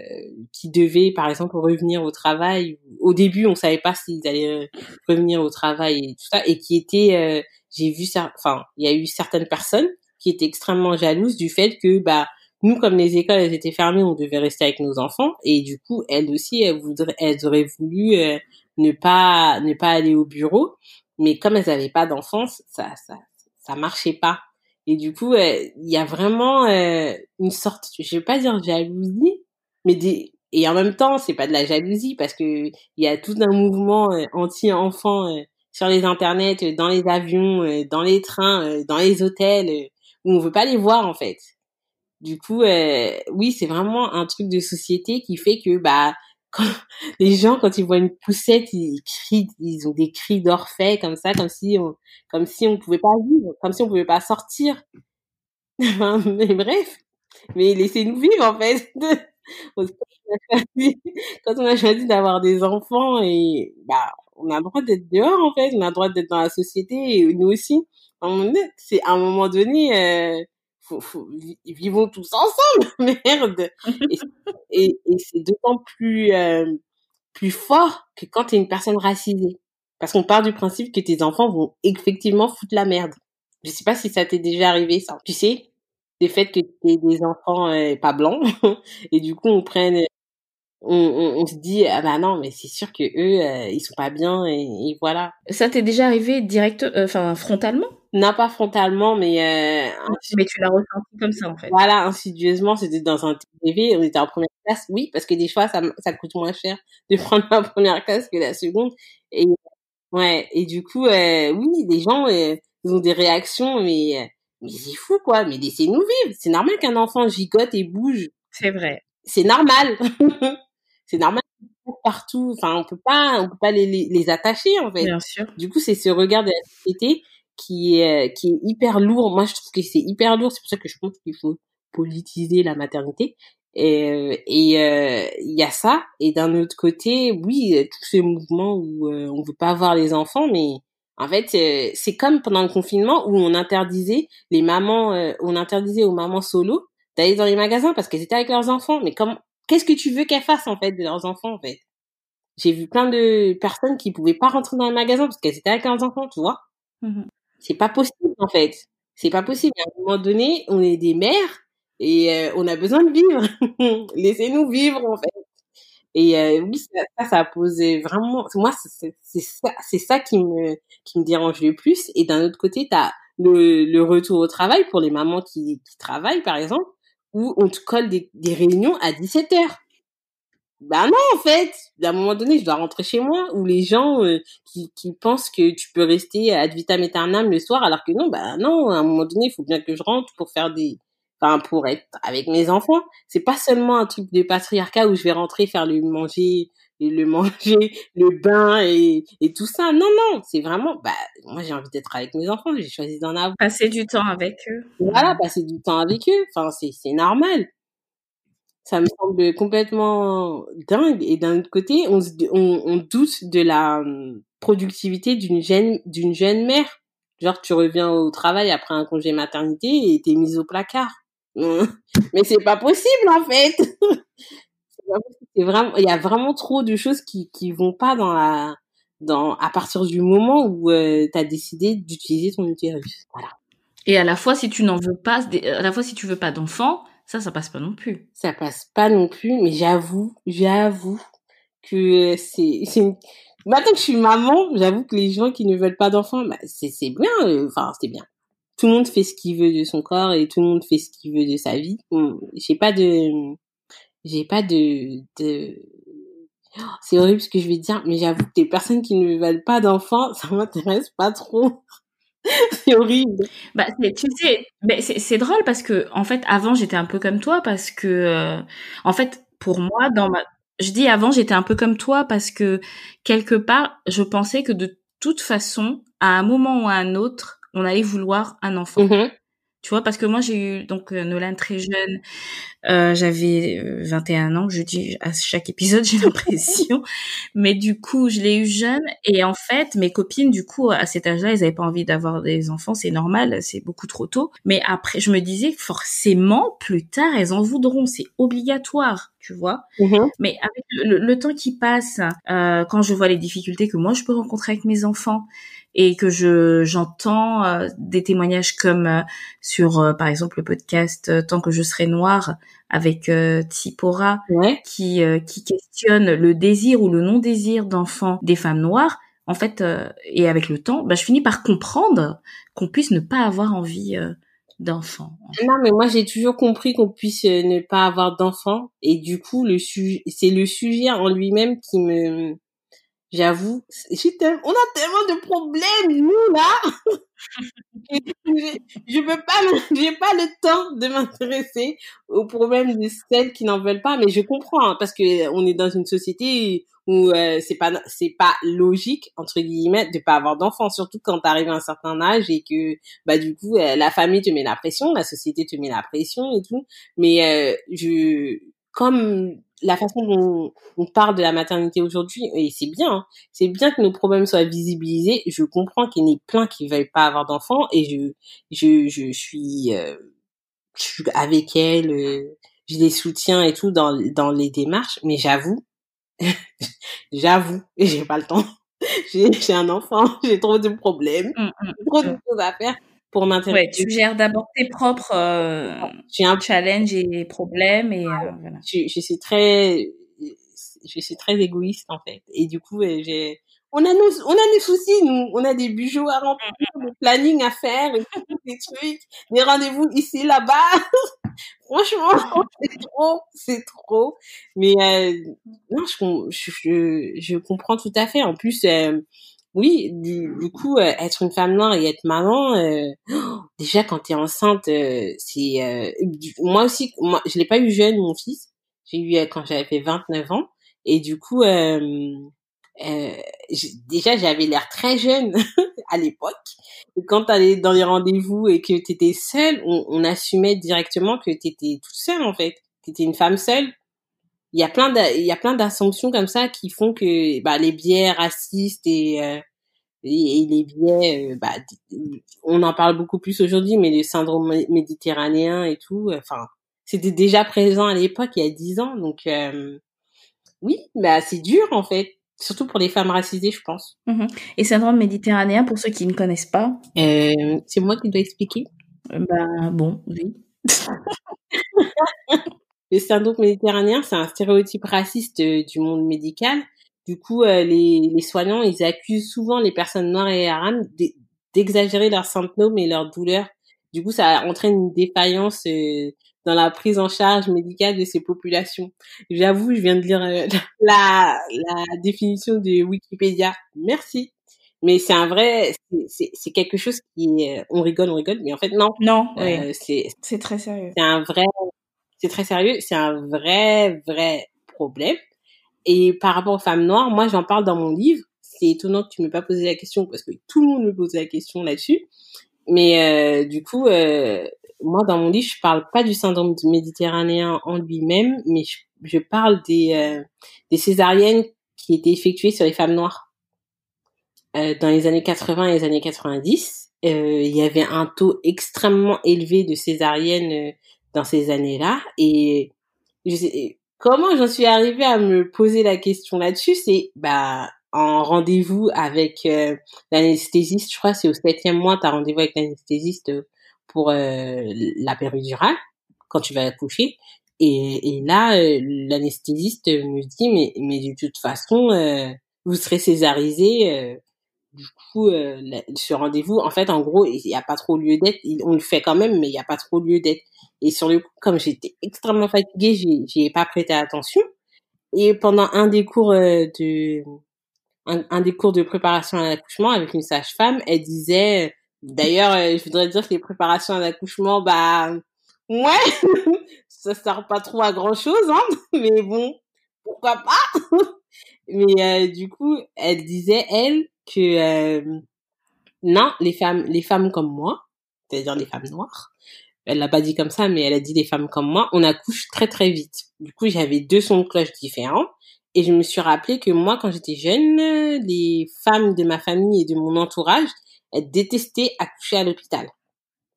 qui devaient par exemple revenir au travail au début on savait pas s'ils allaient revenir au travail et tout ça et qui étaient j'ai vu ça enfin il y a eu certaines personnes qui étaient extrêmement jalouses du fait que bah nous, comme les écoles elles étaient fermées, on devait rester avec nos enfants et du coup, elles aussi, elles, voudraient, elles auraient voulu euh, ne pas ne pas aller au bureau, mais comme elles n'avaient pas d'enfants, ça ça ça marchait pas. Et du coup, euh, il y a vraiment euh, une sorte, je vais pas dire jalousie, mais des et en même temps, c'est pas de la jalousie parce que il y a tout un mouvement anti-enfants sur les internets, dans les avions, dans les trains, dans les hôtels où on veut pas les voir en fait. Du coup, euh, oui, c'est vraiment un truc de société qui fait que bah quand, *laughs* les gens quand ils voient une poussette, ils crient, ils ont des cris d'orphée comme ça, comme si on, comme si on pouvait pas vivre, comme si on pouvait pas sortir. *laughs* mais bref, mais laissez-nous vivre en fait. *laughs* quand on a choisi d'avoir des enfants et bah on a le droit d'être dehors en fait, on a le droit d'être dans la société et nous aussi. C'est à un moment donné, euh, vivons tous ensemble, *laughs* merde. Et, c'est d'autant plus euh, plus fort que quand tu es une personne racisée, parce qu'on part du principe que tes enfants vont effectivement foutre la merde. Je sais pas si ça t'est déjà arrivé ça. Tu sais, le fait que t'es des enfants euh, pas blancs *laughs* et du coup on prenne on, se dit ah bah non mais c'est sûr que eux euh, ils sont pas bien et, voilà. Ça t'est déjà arrivé direct enfin frontalement? Non, pas frontalement, mais... Euh, mais tu l'as ressenti comme ça, en fait. Voilà, insidieusement, c'était dans un TV, on était en première classe, oui, parce que des fois, ça, ça coûte moins cher *laughs* de prendre la première classe que la seconde. Et ouais, et du coup, euh, oui, les gens, euh, ils ont des réactions, mais, euh, mais c'est fou, quoi, mais laissez-nous vivre. C'est normal qu'un enfant gigote et bouge. C'est vrai. C'est normal. *laughs* c'est normal partout. Enfin, on peut pas, on peut pas les, les, les attacher, en fait. Bien sûr. Du coup, c'est ce regard de la société qui est euh, qui est hyper lourd. Moi, je trouve que c'est hyper lourd. C'est pour ça que je pense qu'il faut politiser la maternité. Et euh, euh, il y a ça. Et d'un autre côté, oui, tous ces mouvements où on veut pas avoir les enfants, mais en fait, c'est comme pendant le confinement où on interdisait les mamans, on interdisait aux mamans solo d'aller dans les magasins parce qu'elles étaient avec leurs enfants. Mais comme qu'est-ce que tu veux qu'elles fassent en fait de leurs enfants en fait? J'ai vu plein de personnes qui pouvaient pas rentrer dans les magasins parce qu'elles étaient avec leurs enfants, tu vois? Mmh c'est pas possible en fait. C'est pas possible. À un moment donné, on est des mères et euh, on a besoin de vivre. *laughs* Laissez-nous vivre en fait. Et euh, oui, ça, ça a posé vraiment. Moi, c'est ça, c'est ça qui me qui me dérange le plus. Et d'un autre côté, t'as le, le retour au travail pour les mamans qui, qui travaillent, par exemple, où on te colle des, des réunions à 17 heures. Bah non, en fait, à un moment donné, je dois rentrer chez moi. Ou les gens euh, qui, qui pensent que tu peux rester ad vitam aeternam le soir, alors que non, bah non, à un moment donné, il faut bien que je rentre pour faire des, enfin pour être avec mes enfants. C'est pas seulement un truc de patriarcat où je vais rentrer faire le manger, le *laughs* manger, le bain et, et tout ça. Non, non, c'est vraiment, bah moi j'ai envie d'être avec mes enfants, j'ai choisi d'en avoir. Passer du temps avec eux. Voilà, passer du temps avec eux. Enfin, c'est c'est normal ça me semble complètement dingue. Et d'un autre côté, on, on, on, doute de la hum, productivité d'une jeune, d'une jeune mère. Genre, tu reviens au travail après un congé maternité et t'es mise au placard. *laughs* Mais c'est pas possible, en fait. *laughs* c'est vraiment, il y a vraiment trop de choses qui, qui vont pas dans la, dans, à partir du moment où euh, tu décidé d'utiliser ton utérus. Voilà. Et à la fois, si tu n'en veux pas, à la fois, si tu veux pas d'enfant, ça, ça passe pas non plus. Ça passe pas non plus, mais j'avoue, j'avoue que c'est, maintenant que je suis maman, j'avoue que les gens qui ne veulent pas d'enfants, bah, c'est, bien, euh, enfin, c'est bien. Tout le monde fait ce qu'il veut de son corps et tout le monde fait ce qu'il veut de sa vie. J'ai pas de, j'ai pas de, de, c'est horrible ce que je vais dire, mais j'avoue que les personnes qui ne veulent pas d'enfants, *laughs* ça m'intéresse pas trop. *laughs* c'est horrible. Bah, tu sais, c'est drôle parce que en fait, avant, j'étais un peu comme toi parce que, euh, en fait, pour moi, dans ma, je dis avant, j'étais un peu comme toi parce que quelque part, je pensais que de toute façon, à un moment ou à un autre, on allait vouloir un enfant. Mm-hmm. Tu vois, parce que moi j'ai eu donc euh, Nolan très jeune, euh, j'avais 21 euh, ans, je dis à chaque épisode *laughs* j'ai l'impression, mais du coup je l'ai eu jeune et en fait mes copines du coup à cet âge-là elles avaient pas envie d'avoir des enfants, c'est normal, c'est beaucoup trop tôt. Mais après je me disais forcément plus tard elles en voudront, c'est obligatoire tu vois. Mm-hmm. Mais avec le, temps qui passe, euh, quand je vois les difficultés que moi je peux rencontrer avec mes enfants, et que je j'entends euh, des témoignages comme euh, sur euh, par exemple le podcast tant que je serai noire avec Tsipora qui qui questionne le désir ou le non désir d'enfants des femmes noires. En fait et avec le temps bah, je finis par comprendre qu'on puisse ne pas avoir envie d'enfants. Non, mais moi j'ai toujours compris qu'on puisse ne pas avoir d'enfants. Et du coup le sujet c'est le sujet en lui-même qui me J'avoue, on a tellement de problèmes, nous, là. *laughs* je, peux pas, *laughs* j'ai pas le temps de m'intéresser aux problèmes de celles qui n'en veulent pas, mais je comprends, hein, parce que on est dans une société où euh, c'est pas, c'est pas logique, entre guillemets, de pas avoir d'enfants, surtout quand tu arrives à un certain âge et que, bah, du coup, euh, la famille te met la pression, la société te met la pression et tout. Mais, euh, je, comme la façon dont on parle de la maternité aujourd'hui, et c'est bien, hein, c'est bien que nos problèmes soient visibilisés. Je comprends qu'il y en ait plein qui veulent pas avoir d'enfants, et je, je, je suis, euh, je suis avec elles, euh, je les soutiens et tout dans, dans les démarches, mais j'avoue, *laughs* j'avoue, j'ai pas le temps. *laughs* J'ai un enfant, *laughs* j'ai trop de problèmes, mmh, mmh, trop de mmh. choses à faire pour m'intéresser. Ouais, tu gères d'abord tes propres euh, un challenges et problèmes et euh, voilà. Je, je, suis très, je suis très égoïste en fait. Et du coup, euh, j'ai, on a nos, on a des soucis, nous, on a des bijoux à remplir, mmh, mmh. des planning à faire, des trucs, des rendez-vous ici, là-bas. *laughs* Franchement, c'est trop, c'est trop. Mais euh, non, je, je, je, comprends tout à fait. En plus, euh, oui, du, du coup, euh, être une femme noire et être maman, euh, *gasps* déjà quand t'es enceinte, euh, c'est moi aussi, moi je l'ai pas eu jeune mon fils, j'ai eu quand j'avais fait 29 ans. Et du coup, déjà j'avais l'air très jeune *laughs* à l'époque. Quand t'allais dans les rendez-vous et que t'étais seule, on, on assumait directement que t'étais toute seule en fait, t'étais une femme seule il y a plein il y a plein d'assumptions comme ça qui font que bah, les biais racistes et, euh, et, les biais euh, bah, on en parle beaucoup plus aujourd'hui mais les syndromes méditerranéens et tout euh, enfin c'était déjà présent à l'époque il y a dix ans donc oui bah c'est dur en fait surtout pour les femmes racisées je pense. Mmh et syndrome méditerranéen pour ceux qui ne connaissent pas? C'est moi qui dois expliquer. Bah bon oui *laughs* le syndrome méditerranéen, c'est un stéréotype raciste euh, du monde médical. Du coup, euh, les, les, soignants, ils accusent souvent les personnes noires et arabes d'exagérer leurs symptômes et leurs douleurs. Du coup, ça entraîne une défaillance euh, dans la prise en charge médicale de ces populations. J'avoue, je viens de lire *laughs* la, la définition de Wikipédia. Merci. Mais c'est un vrai, c'est quelque chose qui, on rigole, on rigole, mais en fait non. Non, c'est c'est très sérieux. C'est un vrai c'est très sérieux, c'est un vrai, vrai problème. Et par rapport aux femmes noires, moi j'en parle dans mon livre. C'est étonnant que tu ne m'aies pas posé la question parce que tout le monde me pose la question là-dessus. Mais euh, du coup, euh, moi dans mon livre, je parle pas du syndrome méditerranéen en lui-même, mais je, parle euh, des césariennes qui étaient effectuées sur les femmes noires. dans les années 80 et les années 90, il y avait un taux extrêmement élevé de césariennes dans ces années-là. Et je sais, comment j'en suis arrivée à me poser la question là-dessus, c'est bah en rendez-vous avec euh, l'anesthésiste, je crois c'est au septième mois, tu as rendez-vous avec l'anesthésiste pour euh, la péridurale quand tu vas accoucher. Et, et là, euh, l'anesthésiste me dit, mais, mais de toute façon, vous serez césarisé du coup, euh, ce rendez-vous, en fait, en gros, il n'y a pas trop lieu d'être. On le fait quand même, mais il n'y a pas trop lieu d'être. Et sur le coup, comme j'étais extrêmement fatiguée, j'y ai pas prêté attention. Et pendant un des cours euh, de un, des cours de préparation à l'accouchement avec une sage-femme, elle disait, d'ailleurs, euh, je voudrais dire que les préparations à l'accouchement, bah, ouais, *laughs* ça sert pas trop à grand chose, hein, *laughs* mais bon, pourquoi pas? *laughs* Mais du coup, elle disait, elle, que euh, non, les femmes, les femmes comme moi, c'est-à-dire les femmes noires. Elle l'a pas dit comme ça, mais elle a dit les femmes comme moi, on accouche très très vite. Du coup, j'avais deux sons de cloche différents. Et je me suis rappelé que moi, quand j'étais jeune, les femmes de ma famille et de mon entourage, elles détestaient accoucher à l'hôpital.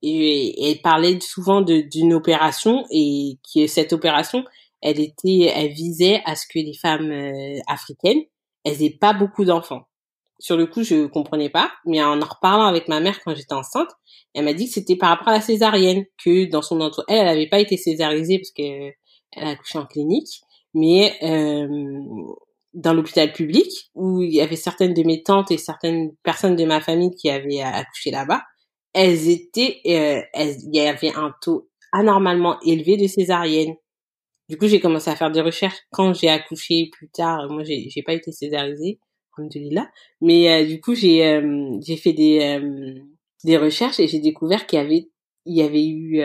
Et, elles parlaient souvent d'une opération et que cette opération, elle était, elle visait à ce que les femmes euh, africaines, elles aient pas beaucoup d'enfants. Sur le coup, je comprenais pas, mais en en reparlant avec ma mère quand j'étais enceinte, elle m'a dit que c'était par rapport à la césarienne, que dans son entourage, elle, elle avait pas été césarisée parce que elle a accouché en clinique, mais euh, dans l'hôpital public où il y avait certaines de mes tantes et certaines personnes de ma famille qui avaient accouché là-bas, elles étaient, euh, il y avait un taux anormalement élevé de césarienne. Du coup, j'ai commencé à faire des recherches quand j'ai accouché plus tard. Moi, j'ai, j'ai pas été césarisée, là. Mais euh, du coup, j'ai euh, j'ai fait des des recherches et j'ai découvert qu'il y avait il y avait eu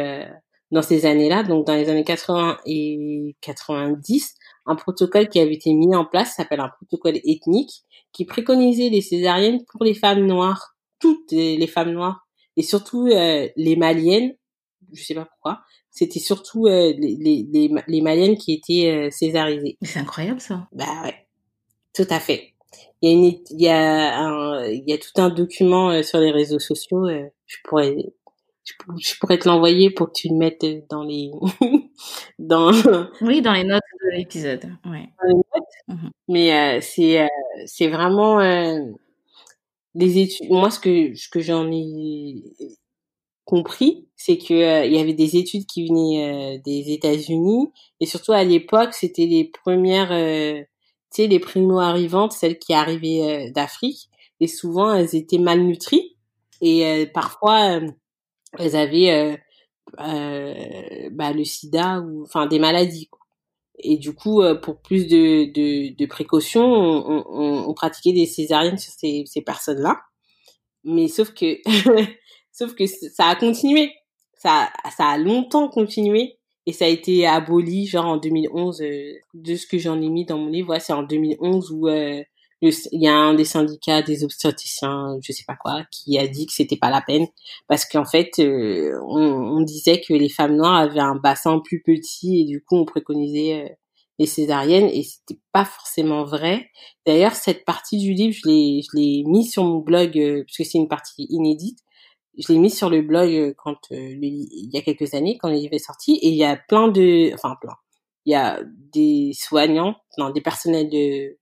dans ces années-là, donc dans les années 80 et 90, un protocole qui avait été mis en place, s'appelle un protocole ethnique, qui préconisait les césariennes pour les femmes noires, toutes les femmes noires, et surtout euh, les maliennes, je sais pas pourquoi, c'était surtout euh, les, les, les, maliennes qui étaient euh, césarisées. C'est incroyable ça. Bah ouais, tout à fait. Il y a, une, il y a, un, il y a tout un document sur les réseaux sociaux, je pourrais je, pourrais te l'envoyer pour que tu le mettes dans les *laughs* dans *laughs* oui dans les notes de l'épisode ouais. Mmh mais euh, c'est euh, c'est vraiment euh, des études moi ce que ce que j'en ai compris c'est que il y avait des études qui venaient des États-Unis et surtout à l'époque c'était les premières tu sais les primo arrivantes celles qui arrivaient d'Afrique et souvent elles étaient malnutries et parfois elles avaient euh, euh, bah, le sida ou enfin des maladies. Quoi. Et du coup, euh, pour plus de, de, de précautions, on, on, on, pratiquait des césariennes sur ces, ces personnes-là. Mais sauf que, *laughs* sauf que ça a continué. Ça, ça a longtemps continué et ça a été aboli genre en 2011 euh, de ce que j'en ai mis dans mon livre ouais, c'est en 2011 où euh, il y a un des syndicats des obstétriciens, je sais pas quoi, qui a dit que c'était pas la peine parce qu'en fait, euh, on, on, disait que les femmes noires avaient un bassin plus petit et du coup, on préconisait euh, les césariennes et c'était pas forcément vrai. D'ailleurs, cette partie du livre, je l'ai, je l'ai mis sur mon blog euh, parce que c'est une partie inédite. Je l'ai mis sur le blog quand il y a quelques années, quand livre est sorti, et il y a plein de, enfin plein, il y a des soignants, non, des personnels de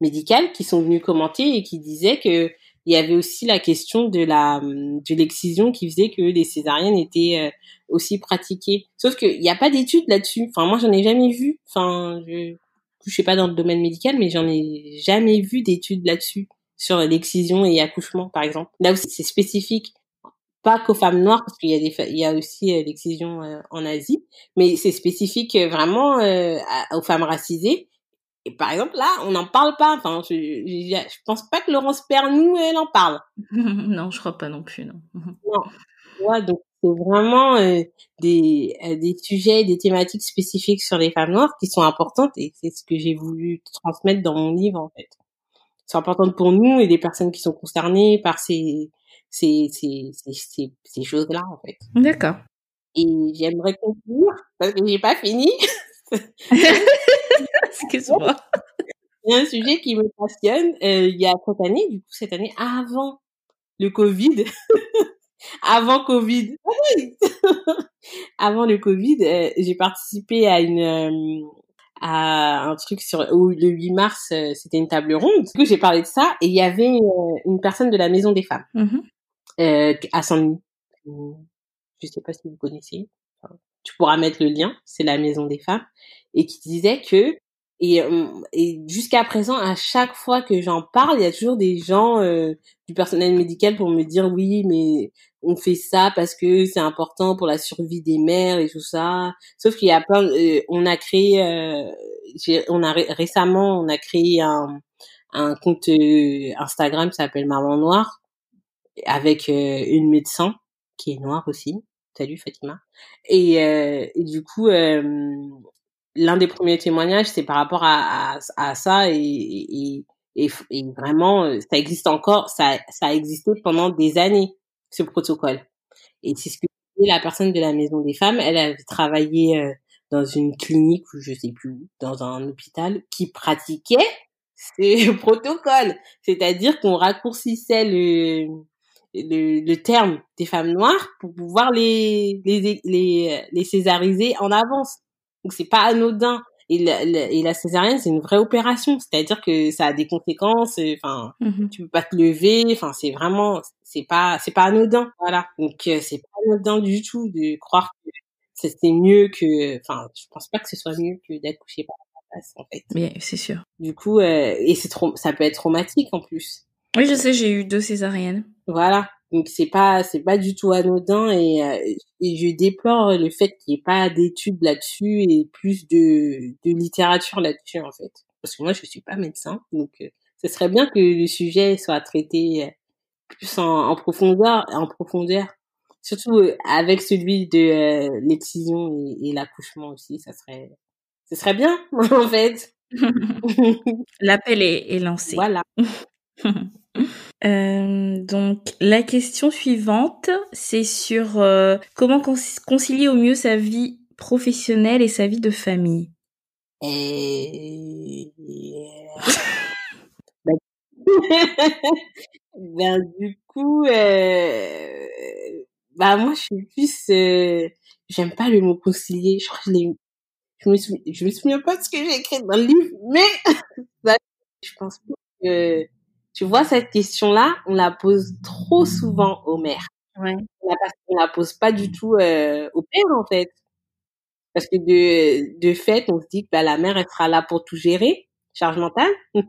médicales qui sont venus commenter et qui disaient que il y avait aussi la question de la de l'excision qui faisait que les césariennes étaient euh, aussi pratiquées. Sauf qu'il n'y a pas d'études là-dessus. Enfin, moi, j'en ai jamais vu. Enfin, je je sais pas dans le domaine médical, mais j'en ai jamais vu d'études là-dessus sur l'excision et accouchement, par exemple. Là aussi, c'est spécifique, pas qu'aux femmes noires, parce qu'il y a des, il y a aussi euh, l'excision euh, en Asie, mais c'est spécifique vraiment aux femmes racisées et par exemple, là, on n'en parle pas. Enfin, je, je, je, pense pas que Laurence Pernou, elle en parle. *laughs* non, je crois pas non plus, non. *laughs* non. Ouais, donc c'est vraiment euh, des, euh, des sujets, des thématiques spécifiques sur les femmes noires qui sont importantes et c'est ce que j'ai voulu transmettre dans mon livre, en fait. C'est important pour nous et les personnes qui sont concernées par ces, ces, ces, ces, ces choses-là, en fait. D'accord. Et j'aimerais conclure, parce que j'ai pas fini. *laughs* Excuse-moi. Il y a un sujet qui me passionne. Euh, il y a cette année, du coup, cette année, avant le Covid, *laughs* avant Covid, avant le Covid, euh, j'ai participé à une euh, à un truc sur où le 8 mars, c'était une table ronde. Du coup, j'ai parlé de ça et il y avait une personne de la Maison des Femmes mmh à Saint-Denis. Je sais pas si vous connaissez. Tu pourras mettre le lien. C'est la Maison des Femmes et qui disait que et, euh, et jusqu'à présent, à chaque fois que j'en parle, il y a toujours des gens euh, du personnel médical pour me dire oui, mais on fait ça parce que c'est important pour la survie des mères et tout ça. Sauf qu'il y a plein, euh, on a créé, on a récemment, on a créé un, un compte Instagram qui s'appelle Maman Noire avec une médecin qui est noire aussi. Salut Fatima. Et, et du coup, l'un des premiers témoignages, c'est par rapport à, à, à ça et, et, et, vraiment, euh, ça existe encore, ça, ça a existé pendant des années, ce protocole. Et c'est ce que la personne de la maison des femmes. Elle avait travaillé euh, dans une clinique ou je sais plus dans un hôpital qui pratiquait *laughs* ce protocole. C'est-à-dire qu'on raccourcissait le, le, le, terme des femmes noires pour pouvoir les, les, les, les césariser en avance. Donc c'est pas anodin. Et la, et la césarienne, c'est une vraie opération. C'est-à-dire que ça a des conséquences. Enfin, mmh tu peux pas te lever. Enfin, c'est vraiment, c'est pas, c'est pas anodin. Voilà. Donc, euh, c'est pas anodin du tout de croire que c'est mieux que, enfin, je pense pas que ce soit mieux que d'accoucher par la place, en fait. Mais c'est sûr. Du coup, euh, et c'est trop, ça peut être traumatique en plus. Oui, je sais, j'ai eu deux césariennes. Voilà. Donc c'est pas c'est pas du tout anodin et, euh, et je déplore le fait qu'il n'y ait pas d'études là-dessus et plus de, de littérature là-dessus en fait. Parce que moi je suis pas médecin donc euh, ce serait bien que le sujet soit traité euh, plus en, en profondeur en profondeur surtout avec celui de l'excision et, et l'accouchement aussi ça serait ce serait bien *laughs* en fait. *laughs* L'appel est, est lancé. Voilà. *laughs* Euh, donc la question suivante, c'est sur euh, comment concilier au mieux sa vie professionnelle et sa vie de famille. Et... *laughs* ben, du coup, euh... bah moi je suis plus, euh, j'aime pas le mot concilier. Je crois que je me je me souviens pas de ce que j'ai écrit dans le livre, mais *laughs* je pense que tu vois, cette question-là, on la pose trop souvent aux mères. Ouais. On la, on la pose pas du tout euh, au père, en fait. Parce que de, de fait, on se dit que bah, la mère, elle sera là pour tout gérer, charge mentale. *laughs*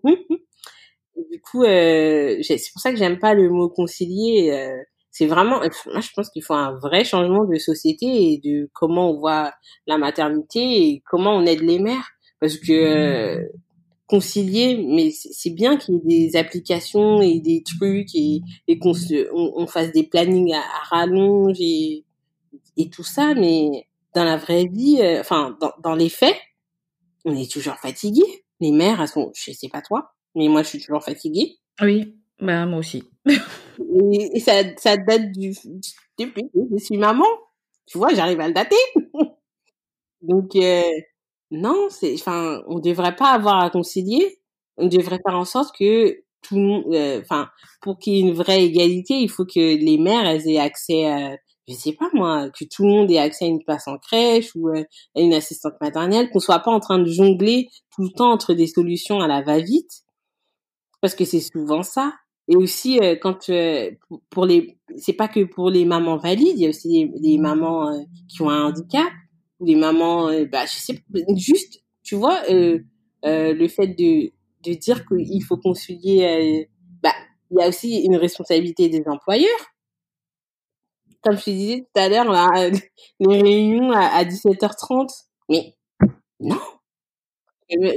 Du coup, euh, c'est pour ça que j'aime pas le mot concilier. Euh, c'est vraiment, moi, je pense qu'il faut un vrai changement de société et de comment on voit la maternité et comment on aide les mères. Parce que euh, concilier, mais c'est bien qu'il y ait des applications et des trucs et, et qu'on on, on, fasse des plannings à, rallonge et, et tout ça, mais dans la vraie vie, euh, enfin dans, dans les faits, on est toujours fatigué. Les mères, elles sont, je sais pas toi, mais moi je suis toujours fatiguée. Oui, bah moi aussi. et, ça, ça date du depuis que je suis maman. Tu vois, j'arrive à le dater. *laughs* Donc euh, non, c'est, enfin, on devrait pas avoir à concilier. On devrait faire en sorte que tout le monde, euh, enfin, pour qu'il y ait une vraie égalité, il faut que les mères elles aient accès à, je sais pas moi, que tout le monde ait accès à une place en crèche ou euh, à une assistante maternelle, qu'on soit pas en train de jongler tout le temps entre des solutions à la va-vite, parce que c'est souvent ça. Et aussi euh, quand pour les, c'est pas que pour les mamans valides, il y a aussi les, les mamans qui ont un handicap ou les mamans, euh, bah, je sais juste, tu vois, euh, euh, le fait de, de dire qu'il faut concilier, bah, il y a aussi une responsabilité des employeurs. Comme je te disais tout à l'heure, *laughs* les réunions à, à 17h30, mais non.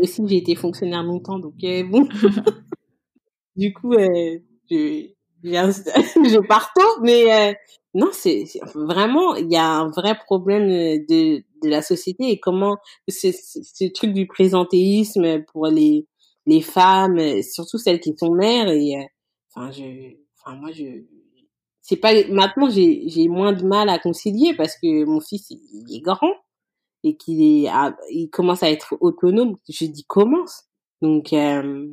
Aussi, j'ai été fonctionnaire longtemps, donc bon. *laughs* du coup, je, *laughs* je pars tôt, mais non, c'est vraiment, il y a un vrai problème de, de la société et comment ce, ce, truc du présentéisme pour les les femmes, surtout celles qui sont mères et euh, enfin je, enfin moi je, c'est pas maintenant j'ai j'ai moins de mal à concilier parce que mon fils il est grand et qu'il est il commence à être autonome. Je dis commence donc euh,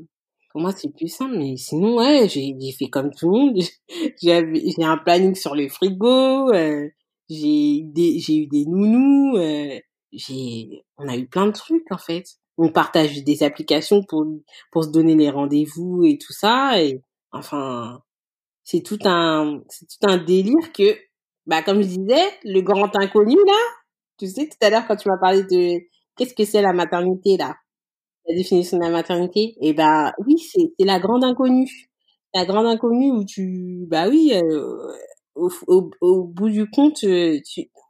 pour moi c'est plus simple mais sinon ouais j'ai fait comme tout le monde. *laughs* J'ai un planning sur le frigo euh, j'ai j'ai eu des nounous euh, j'ai on a eu plein de trucs en fait. On partage des applications pour pour se donner les rendez-vous et tout ça et enfin c'est tout un c'est tout un délire que bah comme je disais le grand inconnu là tu sais tout à l'heure quand tu m'as parlé de qu'est-ce que c'est la maternité là? La définition de la maternité et ben oui c'est la grande inconnue la grande inconnue où tu bah oui euh, au, bout du compte, euh,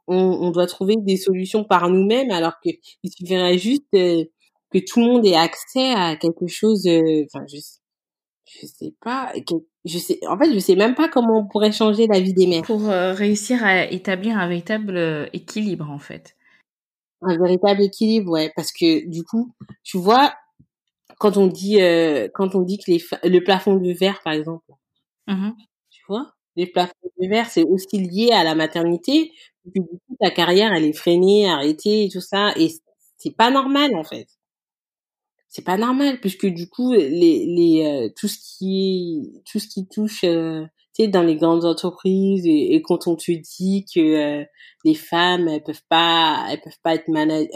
on, doit trouver des solutions par nous-mêmes, alors que il suffirait juste euh, que tout le monde ait accès à quelque chose. Euh, enfin, je, je sais pas. je sais. En fait, je sais même pas comment on pourrait changer la vie des mères. Pour réussir à établir un véritable équilibre, en fait. Un véritable équilibre, ouais, parce que du coup, tu vois, quand on dit quand on dit que les le plafond de verre, par exemple, mmh tu vois les plafonds de verre, c'est aussi lié à la maternité. du coup, ta carrière, elle est freinée, arrêtée et tout ça. Et c'est pas normal, en fait. C'est pas normal, puisque du coup, les, les, euh, tout ce qui tout ce qui touche, euh, tu sais, dans les grandes entreprises et, quand on te dit que euh, les femmes, elles peuvent pas, elles peuvent pas être managers,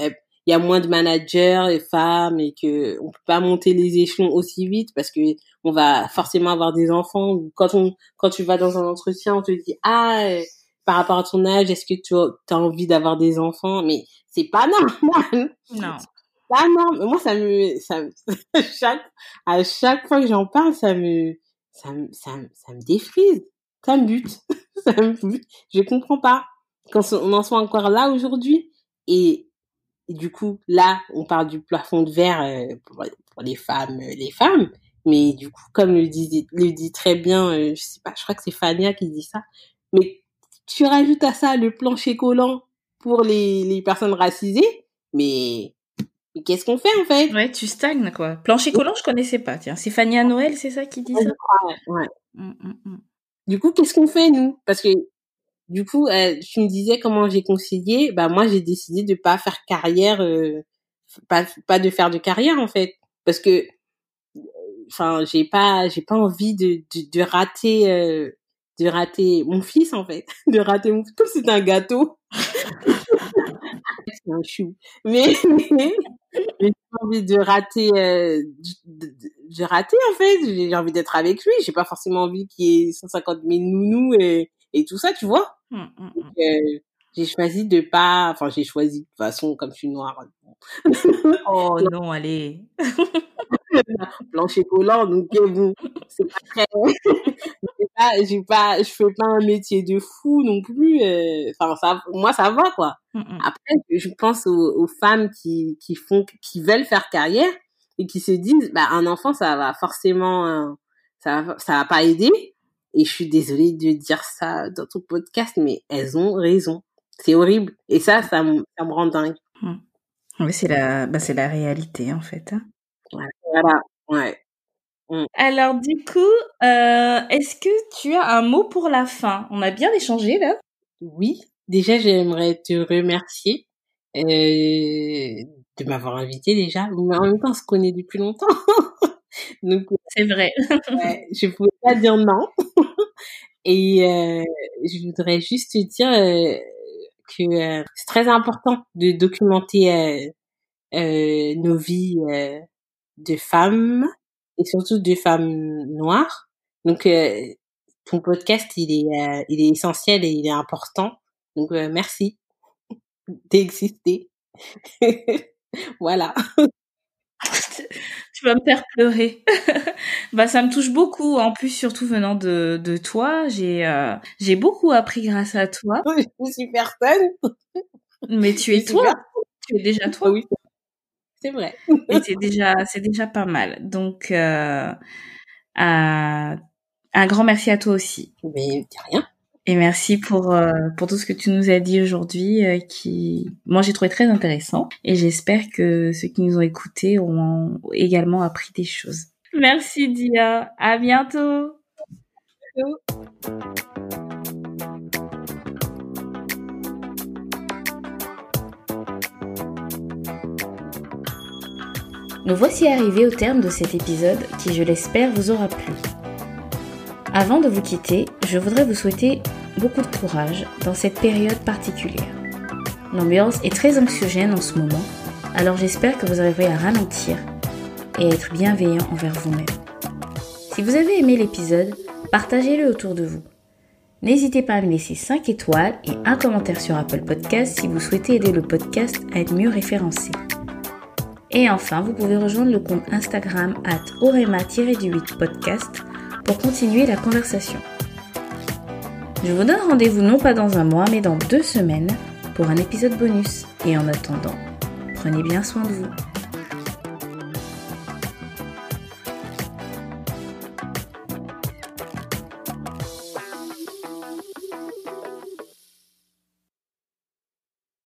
il y a moins de managers et femmes et que on peut pas monter les échelons aussi vite parce que on va forcément avoir des enfants quand on quand tu vas dans un entretien on te dit ah euh, par rapport à ton âge est-ce que tu as envie d'avoir des enfants? Mais c'est pas normal. Non. *laughs* Pas normal. Moi ça me ça *laughs* chaque à chaque fois que j'en parle ça me ça me ça ça me défrise ça me bute *laughs* ça me bute je comprends pas quand on en soit encore là aujourd'hui et du coup, là, on parle du plafond de verre euh, pour, les femmes, euh, les femmes. Mais du coup, comme le dit, le dit très bien, euh, je sais pas, je crois que c'est Fania qui dit ça. Mais tu rajoutes à ça le plancher collant pour les, les personnes racisées. Mais qu'est-ce qu'on fait en fait? Ouais, tu stagnes quoi. Plancher collant, je connaissais pas. Tiens, c'est Fania Noël, c'est ça qui dit ça? Ouais. ouais. Mmh, mmh, mmh. Du coup, qu'est-ce qu'on fait nous? Parce que du coup, euh, tu me disais comment j'ai concilié. Bah moi, j'ai décidé de pas faire carrière, euh, pas pas de faire de carrière en fait, parce que, enfin, j'ai pas j'ai pas envie de de, de rater euh, de rater mon fils en fait, *laughs* de rater mon comme c'est un gâteau. *laughs* c'est un chou. Mais, *laughs* mais, j'ai pas envie de rater euh, de, de, rater en fait. J'ai envie d'être avec lui. J'ai pas forcément envie qu'il y ait 150 000 nounous et et tout ça, tu vois. Mmh, mmh, mmh. Euh, j'ai choisi de pas, enfin j'ai choisi de toute façon comme je suis noire. *laughs* oh *laughs* non, allez. *laughs* Plancher collant, donc euh, bon, c'est pas très. j'ai pas, je fais pas un métier de fou non plus. Euh, enfin ça, moi ça va quoi. Après, je pense aux, femmes qui qui font, qui veulent faire carrière et qui se disent, bah un enfant ça va forcément, ça va, ça va pas aider. Et je suis désolée de dire ça dans ton podcast, mais elles ont raison. C'est horrible. Et ça, ça, me, ça me rend dingue. Mmh. Oui, c'est la, bah, c'est la réalité, en fait. Hein. Voilà. Ouais. Mmh. Alors, du coup, euh, est-ce que tu as un mot pour la fin? On a bien échangé, là Oui. Déjà, j'aimerais te remercier euh, de m'avoir invité déjà. Mais en même temps, on se connaît depuis longtemps. *laughs* Donc, c'est vrai. ouais, *laughs* je pouvais pas dire non. *laughs* Et euh, je voudrais juste te dire euh, que euh, c'est très important de documenter euh, euh, nos vies de femmes et surtout de femmes noires. Donc, ton podcast, il est, il est essentiel et il est important. Donc, merci *laughs* d'exister. *laughs* voilà. *laughs* tu vas me faire pleurer. Bah ça me touche beaucoup en plus surtout venant de, de toi, j'ai euh, j'ai beaucoup appris grâce à toi. *laughs* Je suis personne. Mais tu es toi. Tu es déjà toi. Oui. C'est vrai. Et *laughs* c'est déjà c'est déjà pas mal. Donc euh, un grand merci à toi aussi. Mais rien. Et merci pour euh, pour tout ce que tu nous as dit aujourd'hui, euh, qui moi j'ai trouvé très intéressant. Et j'espère que ceux qui nous ont écoutés ont également appris des choses. Merci Dia. À bientôt. Nous voici arrivés au terme de cet épisode qui, je l'espère, vous aura plu. Avant de vous quitter, je voudrais vous souhaiter beaucoup de courage dans cette période particulière. L'ambiance est très anxiogène en ce moment, alors j'espère que vous arriverez à ralentir et être bienveillant envers vous-même. Si vous avez aimé l'épisode, partagez-le autour de vous. N'hésitez pas à me laisser 5 étoiles et un commentaire sur Apple Podcast si vous souhaitez aider le podcast à être mieux référencé. Et enfin, vous pouvez rejoindre le compte Instagram at orema-du8 podcast pour continuer la conversation. Je vous donne rendez-vous non pas dans un mois, mais dans deux semaines pour un épisode bonus. Et en attendant, prenez bien soin de vous.